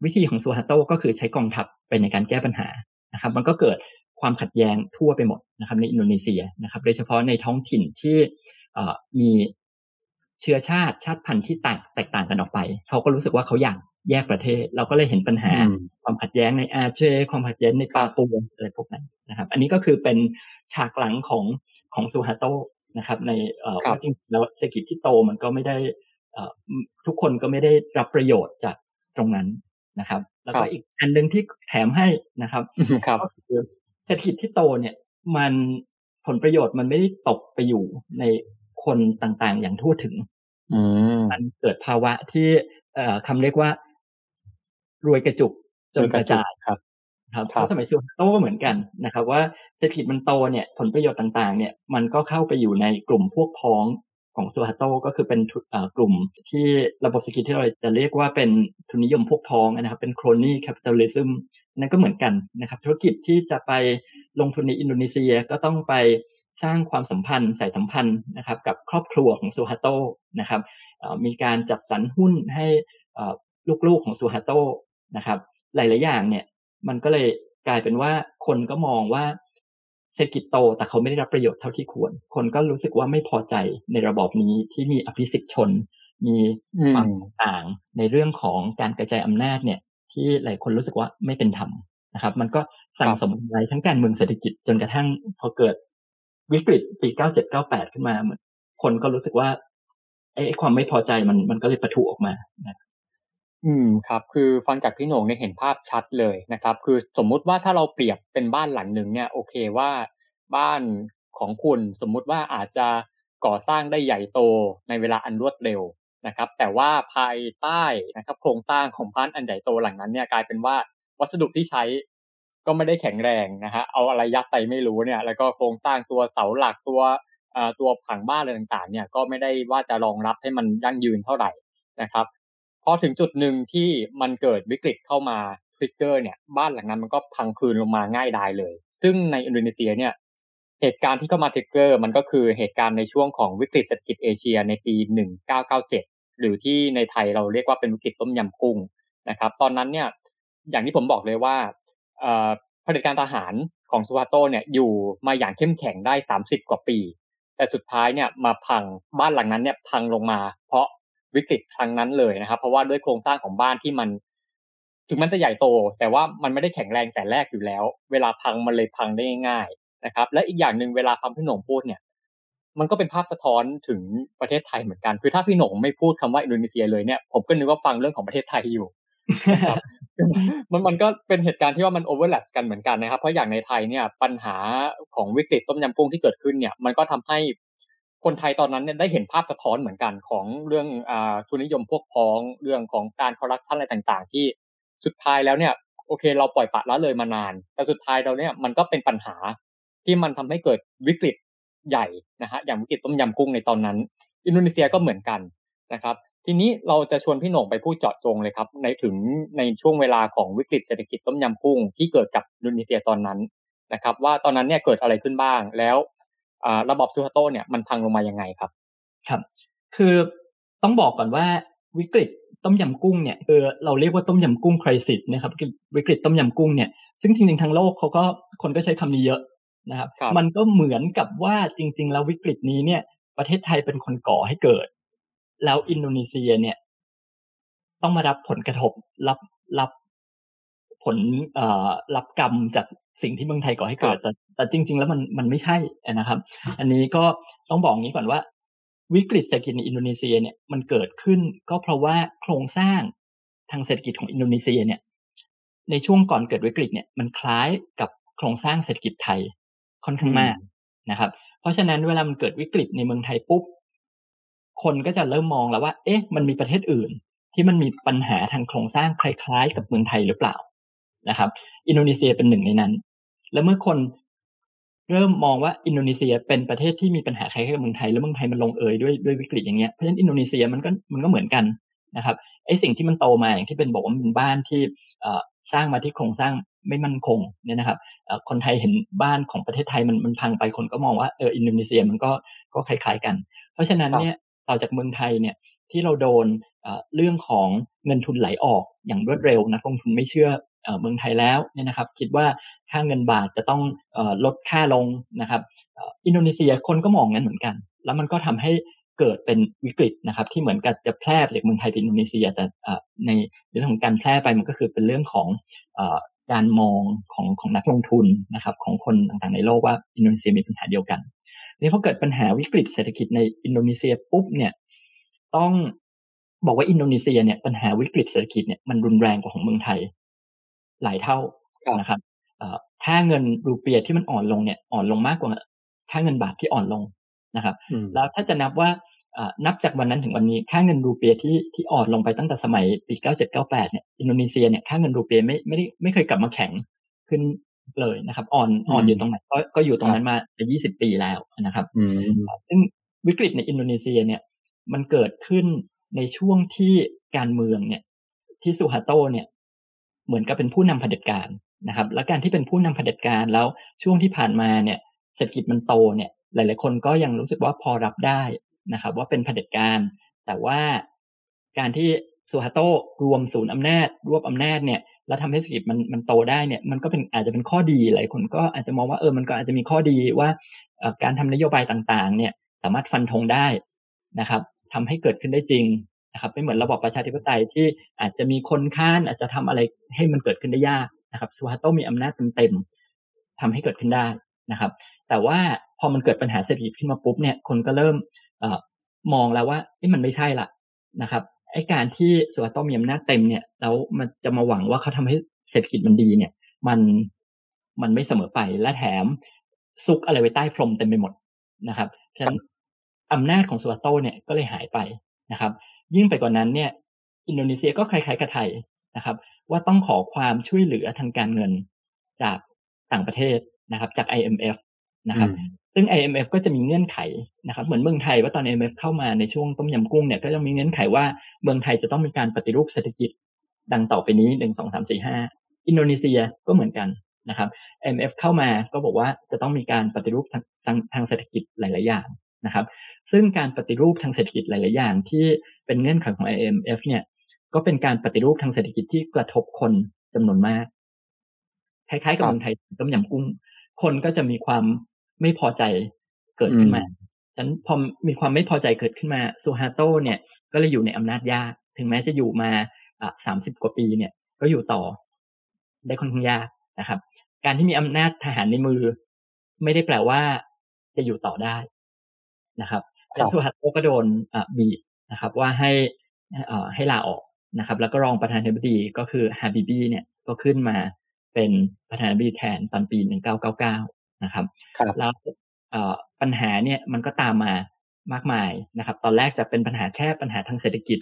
วิธีของซูฮาโตก็คือใช้กองทัพไปในการแก้ปัญหานะครับ มันก็เกิดความขัดแย้งทั่วไปหมดนะครับ ในอินโดนีเซียนะครับ โดยเฉพาะในท้องถิ่นที่มีเชื้อชาติชาติพันธุ์ที่แตกแตกต่างกันออกไป เขาก็รู้สึกว่าเขาอยาก แยกประเทศ เราก็เลยเห็นปัญหาความขัดแย้งในอาเจความขัดแย้งในปาปูอะไรพวกนั้นนะครับ อันนี้ก็คือเป็นฉากหลังของของซูฮาโตนะครับ ในว่าจริงแล้วเศรษฐกิจที่โตมันก็ไม่ได้ทุกคนก็ไม่ได้รับประโยชน์จากตรงนั้นนะครับ แล้วก็อีกอันหนึ่งที่แถมให้นะครับก็คือเศรษฐกิจที่โตเนี่ยมันผลประโยชน์มันไม่ได้ตกไปอยู่ในคนต่างๆ อย่างทั่วถึง มันเกิดภาวะที่เอ่อคำเรียกว่า รวยกระจุกจนกระจายครับครับเพราะสมัยซูโตก็เหมือนกันนะครับว่าเศรษฐกิจมันโตเนี่ยผลประโยชน์ต่างๆ เนี่ยมันก็เข้าไปอยู่ในกลุ่มพวกพ้องของซูฮาโตก็คือเป็นกลุ่มที่ระบบเศรษฐกิจที่เราจะเรียกว่าเป็นทุนนิยมพวกพ้องนะครับ เป็น crony capitalism นั่นก็เหมือนกันนะครับ ธุรกิจที่จะไปลงทุนในอินโดนีเซียก็ต้องไปสร้างความสัมพันธ์สายสัมพันธ์นะครับ กับครอบครัวของซูฮาโตนะครับมีการจัดสรรหุ้นให้ลูกๆของซูฮาโต นะครับ หลาย ๆ อย่างเนี่ยมันก็เลยกลายเป็นว่าคนก็มองว่าเศรษฐกิจโตแต่เขาไม่ได้รับประโยชน์เท่าที่ควร คนก็รู้สึกว่าไม่พอใจในระบอบนี้ที่มีอภิสิทธิชน มีความต่างในเรื่องของการกระจายอำนาจเนี่ย ที่หลายคนรู้สึกว่าไม่เป็นธรรมนะครับ มันก็สั่งสมอะไรทั้งการเมืองเศรษฐกิจจนกระทั่งพอเกิดวิกฤตปี 9798 ขึ้นมาคนก็รู้สึกว่าไอ้ความไม่พอใจมันมันก็เลยประทุออกมานะ อืมครับคือฟังจากพี่โหน่งเนี่ยเห็นภาพชัดเลยนะครับ คือสมมุติว่าถ้าเราเปรียบเป็นบ้านหลังหนึ่งเนี่ยโอเคว่าบ้านของคุณสมมุติว่าอาจจะก่อสร้างได้ใหญ่โตในเวลาอันรวดเร็วนะครับ แต่ว่าภายใต้นะครับ โครงสร้างของบ้านอันใหญ่โตหลังนั้นเนี่ยกลายเป็นว่าวัสดุที่ใช้ก็ไม่ได้แข็งแรงนะฮะเอาอะไรยัดไปไม่รู้เนี่ย แล้วก็โครงสร้างตัวเสาหลักตัวตัวผังบ้านอะไรต่างๆ เนี่ยก็ไม่ได้ว่าจะรองรับให้มันยั่งยืนเท่าไหร่นะครับ พอถึงจุดหนึ่งที่มันเกิดวิกฤตเข้ามาทริกเกอร์เนี่ยบ้านหลังนั้นมันก็พังคืนลงมาง่ายดายเลย ซึ่งในอินโดนีเซียเนี่ยเหตุการณ์ที่เข้ามาทริกเกอร์มันก็คือเหตุการณ์ในช่วงของวิกฤตเศรษฐกิจเอเชียในปี 1997 หรือที่ในไทยเราเรียกว่าเป็นวิกฤตต้มยำกุ้งนะครับ ตอนนั้นเนี่ยอย่างที่ผมบอกเลยว่าเผด็จการทหารของซูฮาโตเนี่ยอยู่มาอย่างเข้มแข็งได้ 30 กว่าปี แต่สุดท้ายเนี่ยมาพังบ้านหลังนั้นเนี่ยพังลงมา เพราะ วิกฤตครั้งนั้นเลยนะครับ เพราะว่าด้วยโครงสร้างของบ้านที่มัน ถึงมันจะใหญ่โต แต่ว่ามันไม่ได้แข็งแรงแต่แรกอยู่แล้ว เวลาพังมันเลยพังได้ง่ายๆนะครับ และอีกอย่างหนึ่งเวลาฟังพี่หนงพูดเนี่ย มันก็เป็นภาพสะท้อนถึงประเทศไทยเหมือนกันคือถ้าพี่หนงไม่พูดคำว่าอินโดนีเซียเลยเนี่ยผมก็นึกว่าฟังเรื่องของประเทศไทยอยู่มันมันก็เป็นเหตุการณ์ที่ว่ามันโอเวอร์แลปกันเหมือนกันนะครับ เพราะอย่างในไทยเนี่ยปัญหาของวิกฤตต้มยำกุ้งที่เกิดขึ้นเนี่ย มันก็ทำให้ คนไทยตอนนั้นเนี่ยได้เห็นภาพสะท้อนเหมือนกันของเรื่องอ่าทุนนิยมพวกพ้องเรื่องของการคอร์รัปชันอะไรต่างๆ ที่สุดท้ายแล้วเนี่ยโอเค เราปล่อยปะละเลยมานาน แต่สุดท้ายเราเนี่ยมันก็เป็นปัญหาที่มันทำให้เกิดวิกฤตใหญ่นะฮะอย่างวิกฤตต้มยำกุ้งในตอนนั้น อินโดนีเซียก็เหมือนกันนะครับ ทีนี้เราจะชวนพี่หน่งไปพูดเจาะจงเลยครับ ในถึงในช่วงเวลาของวิกฤตเศรษฐกิจต้มยำกุ้งที่เกิดกับอินโดนีเซียตอนนั้นนะครับ ว่าตอนนั้นเนี่ยเกิดอะไรขึ้นบ้างแล้ว ระบบซูฮาโตเนี่ยมันพังลงมายังไงครับ ครับ คือต้องบอกก่อนว่าวิกฤตต้มยำกุ้งเนี่ยคือเราเรียกว่าต้มยำกุ้งคริสิสนะครับวิกฤตต้มยำกุ้งเนี่ยซึ่งจริงๆทั้งโลกเขาก็คนก็ใช้คำนี้เยอะนะครับมันก็เหมือนกับว่าจริง ๆ แล้ววิกฤตนี้เนี่ย ประเทศไทยเป็นคนก่อให้เกิด แล้วอินโดนีเซียเนี่ย ต้องมารับผลกระทบรับรับผลเอ่อรับกรรมจากสิ่งที่เมืองไทยก่อให้เกิดแต่แต่จริง ๆ แล้วมันมันไม่ใช่นะครับ อันนี้ก็ต้องบอกงี้ก่อนว่า วิกฤตเศรษฐกิจในอินโดนีเซียเนี่ยมันเกิดขึ้นก็เพราะว่าโครงสร้างทางเศรษฐกิจของอินโดนีเซียเนี่ย ในช่วงก่อนเกิดวิกฤตเนี่ยมันคล้ายกับโครงสร้างเศรษฐกิจไทยค่อนข้างมากนะครับ เพราะฉะนั้นเวลามันเกิดวิกฤตในเมืองไทยปุ๊บคนก็จะเริ่มมองแล้วว่า เอ๊ะ มันมีประเทศอื่น ที่มันมีปัญหาทางโครงสร้างคล้ายๆ กับเมืองไทยหรือเปล่า นะครับ อินโดนีเซียเป็นหนึ่งในนั้น และเมื่อคนเริ่มมองว่าอินโดนีเซียเป็นประเทศที่มีปัญหาคล้ายกับเมืองไทย แล้วเมืองไทยมันลงเอยด้วยด้วยวิกฤตอย่างเงี้ยเพราะฉะนั้นอินโดนีเซียมันก็มันก็เหมือนกันนะครับไอ้สิ่งที่มันโตมาอย่างที่เป็นบอกว่ามันเป็นบ้านที่สร้างมาที่โครงสร้างไม่มั่นคงเนี่ยนะครับคนไทยเห็นบ้านของประเทศไทยมันมันพังไปคนก็มองว่าเอออินโดนีเซียมันก็ก็คล้ายๆกัน เพราะฉะนั้นเนี่ยต่อจากเมืองไทยเนี่ยที่เราโดนเรื่องของเงินทุนไหลออกอย่างรวดเร็วนักลงทุนไม่เชื่อ เมืองไทยแล้วเนี่ยนะครับคิดว่าค่าเงินบาทจะต้องลดค่าลงนะครับอินโดนีเซียคนก็มองงั้นเหมือนกัน แล้วมันก็ทำให้เกิดเป็นวิกฤตนะครับที่เหมือนกับจะแพร่จากเมืองไทยไปอินโดนีเซีย แต่ในเรื่องของการแพร่ไปมันก็คือเป็นเรื่องของการมองของของนักลงทุนนะครับของคนต่างๆในโลกว่าอินโดนีเซียมีปัญหาเดียวกันนี่พอเกิดปัญหาวิกฤตเศรษฐกิจในอินโดนีเซียปุ๊บเนี่ยต้องบอกว่าอินโดนีเซียเนี่ยปัญหาวิกฤตเศรษฐกิจเนี่ยมันรุนแรงกว่าของเมืองไทย หลายเท่านะครับค่าเงินรูเปียที่มันอ่อนลงเนี่ยอ่อนลงมากกว่าค่าเงินบาทที่อ่อนลงนะครับ แล้วถ้าจะนับว่านับจากวันนั้นถึงวันนี้ค่าเงินรูเปียที่ที่อ่อนลงไปตั้งแต่สมัยปี9798เนี่ยอินโดนีเซียเนี่ยค่าเงินรูเปียไม่ไม่ได้ไม่เคยกลับมาแข็งขึ้นเลยนะครับ อ่อนอ่อนอยู่ตรงไหนก็ก็อยู่ตรงนั้นมาจะ20 ปีแล้วนะครับซึ่งวิกฤตในอินโดนีเซียเนี่ยมันเกิดขึ้นในช่วงที่การเมืองเนี่ยที่สุฮาโตเนี่ย เหมือนกับเป็นผู้นำเผด็จการนะครับ และการที่เป็นผู้นำเผด็จการแล้วช่วงที่ผ่านมาเนี่ยเศรษฐกิจมันโตเนี่ยหลาย ๆ คนก็ยังรู้สึกว่าพอรับได้นะครับ ว่าเป็นเผด็จการ แต่ว่าการที่สุฮาโตรวมศูนย์อำนาจ รวบอำนาจเนี่ยแล้วทำให้เศรษฐกิจมันมันโตได้เนี่ยมันก็เป็นอาจจะเป็นข้อดีหลายคนก็อาจจะมองว่าเออมันก็อาจจะมีข้อดีว่าการทำนโยบายต่าง ๆ เนี่ยสามารถฟันธงได้นะครับทำให้เกิดขึ้นได้จริง นะครับไม่เหมือนระบอบประชาธิปไตยที่อาจจะมีคนค้านอาจจะทำอะไรให้มันเกิดขึ้นได้ยากนะครับซูฮาโตมีอำนาจเต็มๆทำให้เกิดขึ้นได้นะครับ แต่ว่าพอมันเกิดปัญหาเศรษฐกิจขึ้นมาปุ๊บเนี่ยคนก็เริ่มอมองแล้วว่ามันไม่ใช่ละนะครับไอ้การที่สุวาโตมีอำนาจเต็มเนี่ยแล้วมันจะมาหวังว่าเขาทำให้เศรษฐกิจมันดีเนี่ย มันมันไม่เสมอไปและแถมซุกอะไรไว้ใต้พรมเต็มไปหมดนะครับฉะนั้นอำนาจของสุวาโตเนี่ยก็เลยหายไปนะครับ ยิ่งไปกว่านั้นเนี่ย อินโดนีเซียก็คล้ายๆกับไทยนะครับ ว่าต้องขอความช่วยเหลือทางการเงินจากต่างประเทศนะครับ จาก IMF นะครับ ซึ่ง IMF ก็จะมีเงื่อนไขนะครับ เหมือนเมืองไทยว่าตอน IMF เข้ามาในช่วงต้มยำกุ้งเนี่ยก็จะมีเงื่อนไขว่าเมืองไทยจะต้องมีการปฏิรูปเศรษฐกิจดังต่อไปนี้หนึ่งสองสามสี่ห้าอินโดนีเซียก็เหมือนกันนะครับ IMF เข้ามาก็บอกว่าจะต้องมีการปฏิรูปทางทางเศรษฐกิจหลาย ๆ อย่าง นะครับ ซึ่งการปฏิรูปทางเศรษฐกิจหลาย ๆ อย่างที่เป็นเงื่อนไขของ IMF เนี่ยก็เป็นการปฏิรูปทางเศรษฐกิจที่กระทบคนจำนวนมาก คล้าย ๆ กับเมืองไทยต้มยำกุ้ง คนก็จะมีความไม่พอใจเกิดขึ้นมาฉะนั้นพอมีความไม่พอใจเกิดขึ้นมาซูฮาโตเนี่ยก็เลยอยู่ในอำนาจยาก ถึงแม้จะอยู่มาสามสิบกว่าปีเนี่ย ก็อยู่ต่อได้ค่อนข้างยากนะครับ การที่มีอำนาจทหารในมือ ไม่ได้แปลว่าจะอยู่ต่อได้ นะครับแล้วซูฮาโตก็โดนบีบนะครับว่าให้ให้ลาออกนะครับ แล้วก็รองประธานาธิบดีก็คือฮาบิบีเนี่ยก็ขึ้นมาเป็นประธานาธิบดีแทนตอนปีหนึ่งเก้าเก้าเก้านะครับแล้วปัญหาเนี่ยมันก็ตามมามากมายนะครับ ตอนแรกจะเป็นปัญหาแค่ปัญหาทางเศรษฐกิจ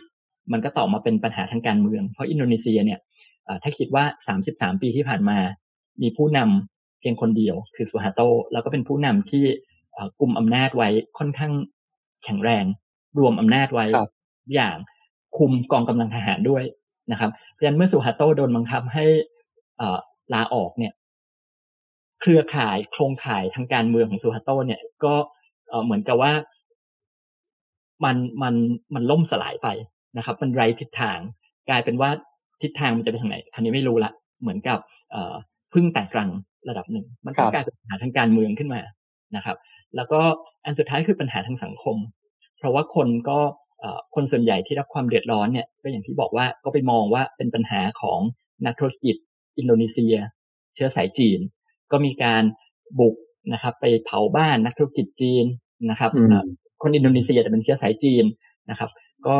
มันก็ต่อมาเป็นปัญหาทางการเมือง เพราะอินโดนีเซียเนี่ยถ้าคิดว่า 33 ปีที่ผ่านมา มีผู้นำเพียงคนเดียว คือสุฮาโต แล้วก็เป็นผู้นำที่ กลุ่มอำนาจไว้ค่อนข้างแข็งแรง รวมอำนาจไว้อย่างคุมกองกำลังทหารด้วยนะครับเพราะฉะนั้นเมื่อสุฮาโตโดนบังคับให้ลาออกเนี่ย เครือข่ายโครงข่ายทางการเมืองของซูฮาโตเนี่ย ก็เหมือนกับว่ามันมันมันล่มสลายไปนะครับ มันไร้ทิศทาง กลายเป็นว่าทิศทางมันจะไปทางไหนคันนี้ไม่รู้ละเหมือนกับพึ่งแต่กลางระดับหนึ่ง มันก็กลายเป็นปัญหาทางการเมืองขึ้นมานะครับ แล้วก็อันสุดท้ายคือปัญหาทางสังคม เพราะว่าคนก็คนส่วนใหญ่ที่รับความเดือดร้อนเนี่ยก็อย่างที่บอกว่าก็ไปมองว่าเป็นปัญหาของนักธุรกิจ อินโดนีเซีย เชื้อสายจีน ก็มีการบุกนะครับ ไปเผาบ้านนักธุรกิจจีนนะครับคนอินโดนีเซียแต่เป็นเชื้อสายจีนนะครับ ก็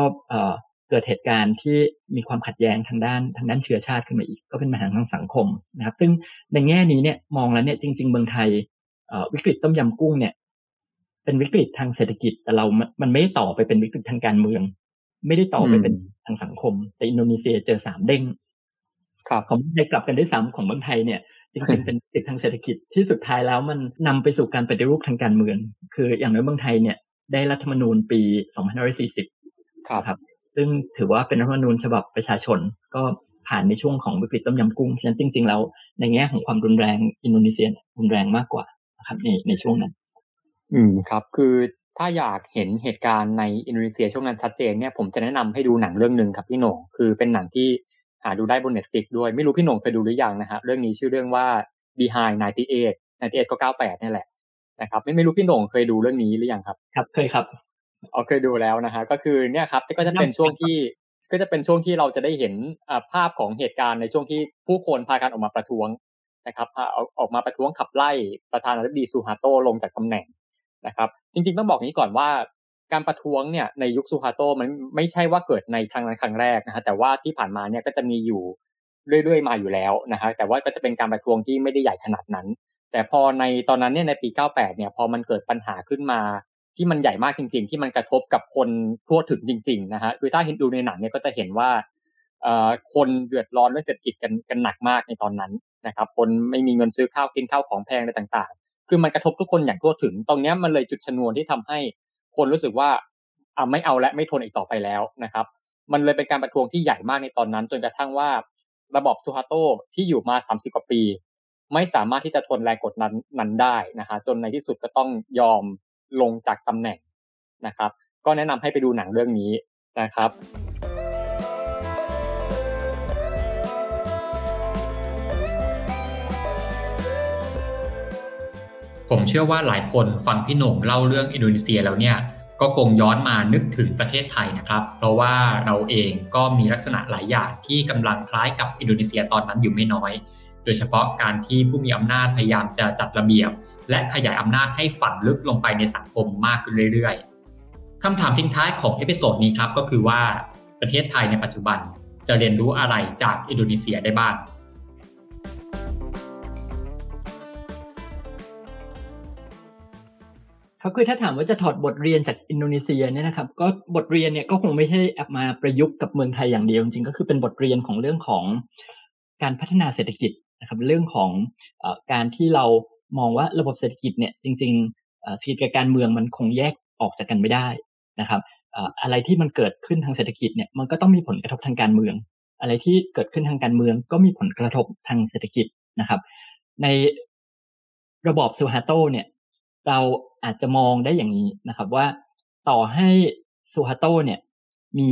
เกิดเหตุการณ์ที่มีความขัดแย้งทางด้านทางด้านเชื้อชาติขึ้นมาอีก ก็เป็นปัญหาทางสังคมนะครับ ซึ่งในแง่นี้เนี่ยมองแล้วเนี่ยจริง ๆ เมืองไทยวิกฤตต้มยำกุ้งเนี่ย เป็นวิกฤตทางเศรษฐกิจ แต่เรา มันไม่ได้ต่อไปเป็นวิกฤตทางการเมือง ไม่ได้ต่อไปเป็นทางสังคม แต่อินโดนีเซียเจอสามเด้งของไทยกลับกันได้สามของเมืองไทยเนี่ยจริงๆเป็นติดทางเศรษฐกิจที่สุดท้ายแล้วมันนำไปสู่การปฏิรูปทางการเมือง คืออย่างน้อยเมืองไทยเนี่ยได้รัฐธรรมนูญปี 2540ครับ ซึ่งถือว่าเป็นรัฐธรรมนูญฉบับประชาชน ก็ผ่านในช่วงของวิกฤตต้มยำกุ้ง ฉะนั้นจริงๆแล้วในแง่ของความรุนแรงอินโดนีเซียรุนแรงมากกว่านะครับในในช่วงนั้น อืมครับ คือถ้าอยากเห็นเหตุการณ์ในอินโดนีเซียช่วงนั้นชัดเจนเนี่ยผมจะแนะนำให้ดูหนังเรื่องหนึ่งครับพี่หน่งคือเป็นหนังที่หาดูได้บน Netflix ด้วยไม่รู้พี่หนงเคยดูหรือยังนะฮะเรื่องนี้ชื่อเรื่องว่า Behind 98 98ก็98นี่แหละนะครับไม่ไม่รู้พี่หนงเคยดูเรื่องนี้หรือยังครับ ครับเคยครับอ๋อเคยดูแล้วนะฮะก็คือเนี่ยครับก็จะเป็นช่วงที่ก็จะเป็นช่วงที่เราจะได้เห็นภาพของเหตุการณ์ในช่วงที่ผู้คนพากันออกมาประท้วงนะครับออกมาประท้วงขับไล่ประธานาธิบดีซูฮาโตลงจากตำแหน่ง นะครับ จริงๆต้องบอกนี้ก่อนว่าการประท้วงเนี่ยในยุคซูฮาโตมันไม่ใช่ว่าเกิดในครั้งนั้นครั้งแรกนะฮะแต่ว่าที่ผ่านมาเนี่ยก็จะมีอยู่เรื่อยๆมาอยู่แล้วนะฮะแต่ว่าก็จะเป็นการประท้วงที่ไม่ได้ใหญ่ขนาดนั้น แต่พอในตอนนั้นเนี่ยในปี 98 เนี่ยพอมันเกิดปัญหาขึ้นมาที่มันใหญ่มากจริง ๆ ที่มันกระทบกับคนทั่วถึงจริง ๆ นะฮะคือถ้าเห็นดูในหนังเนี่ยก็จะเห็นว่าคนเดือดร้อนเรื่องเศรษฐกิจกันกันหนักมากในตอนนั้นนะครับ คนไม่มีเงินซื้อข้าวกินข้าวของแพงอะไรต่าง คือมันกระทบทุกคนอย่างทั่วถึง ตรงนี้มันเลยจุดชนวนที่ทำให้คนรู้สึกว่าอ่าไม่เอาและไม่ทนอีกต่อไปแล้วนะครับ มันเลยเป็นการประท้วงที่ใหญ่มากในตอนนั้น จนกระทั่งว่าระบอบซูฮาโตที่อยู่มา 30 กว่าปี ไม่สามารถที่จะทนแรงกดนั้นนั้นได้นะฮะจนในที่สุดก็ต้องยอมลงจากตำแหน่งนะครับ ก็แนะนำให้ไปดูหนังเรื่องนี้นะครับ ผมเชื่อว่าหลายคนฟังพี่หนุ่มเล่าเรื่องอินโดนีเซียแล้วเนี่ยก็คงย้อนมานึกถึงประเทศไทยนะครับ เพราะว่าเราเองก็มีลักษณะหลายอย่างที่กำลังคล้ายกับอินโดนีเซียตอนนั้นอยู่ไม่น้อย โดยเฉพาะการที่ผู้มีอำนาจพยายามจะจัดระเบียบ และขยายอำนาจให้ฝังลึกลงไปในสังคมมากขึ้นเรื่อยๆคำถามทิ้งท้ายของ episode นี้ครับก็คือว่าประเทศไทยในปัจจุบันจะเรียนรู้อะไรจากอินโดนีเซียได้บ้าง ครับคือถ้าถามว่าจะถอดบทเรียนจากอินโดนีเซียเนี่ยนะครับก็บทเรียนเนี่ยก็คงไม่ใช่มาประยุกต์กับเมืองไทยอย่างเดียวจริงๆก็คือเป็นบทเรียนของเรื่องของการพัฒนาเศรษฐกิจนะครับเรื่องของอการที่เรามองว่าระบบเศรษฐกิจเนี่ยจริงๆเศรษฐกิจกับการเมืองมันคงแยกออกจากกันไม่ได้นะครับอะไรที่มันเกิดขึ้นทางเศรษฐกิจเนี่ยมันก็ต้องมีผลกระทบทางการเมือง อะไรที่เกิดขึ้นทางการเมือง ก็มีผลกระทบทางเศรษฐกิจนะครับ ในระบอบซูฮาโตเนี่ย เราอาจจะมองได้อย่างนี้นะครับว่าต่อให้ซูฮาโตเนี่ยมี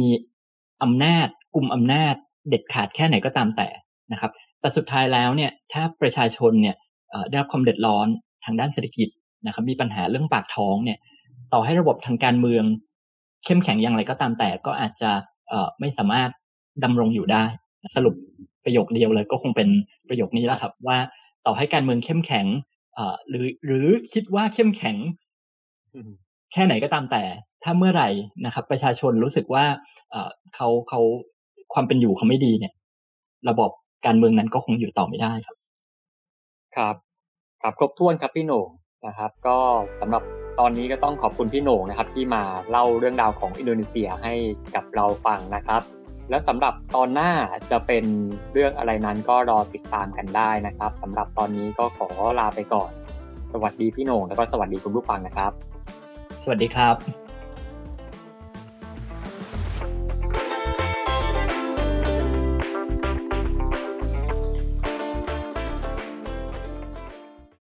อำนาจกลุ่มอำนาจเด็ดขาดแค่ไหนก็ตามแต่นะครับ แต่สุดท้ายแล้วเนี่ยถ้าประชาชนเนี่ยได้รับความเดือดร้อนทางด้านเศรษฐกิจนะครับ มีปัญหาเรื่องปากท้องเนี่ย ต่อให้ระบบทางการเมือง เข้มแข็งอย่างไรก็ตามแต่ก็อาจจะไม่สามารถดำรงอยู่ได้ สรุปประโยคเดียวเลยก็คงเป็นประโยคนี้แหละครับ ว่าต่อให้การเมืองเข้มแข็ง หรือหรือคิดว่าเข้มแข็ง แค่ไหนก็ตามแต่ ถ้าเมื่อไหร่นะครับ ประชาชนรู้สึกว่าเขาเขาความเป็นอยู่เขาไม่ดีเนี่ย ระบบการเมืองนั้นก็คงอยู่ต่อไม่ได้ครับ ครับ ครับครบถ้วนครับพี่โหน่งนะครับ ก็สำหรับตอนนี้ก็ต้องขอบคุณพี่โหน่งนะครับ ที่มาเล่าเรื่องราวของอินโดนีเซียให้กับเราฟังนะครับ แล้วสำหรับตอนหน้าจะเป็นเรื่องอะไรนั้นก็รอติดตามกันได้นะครับสำหรับตอนนี้ก็ขอลาไปก่อน สวัสดีพี่โหน่งแล้วก็สวัสดีคุณผู้ฟังนะครับ สวัสดีครับ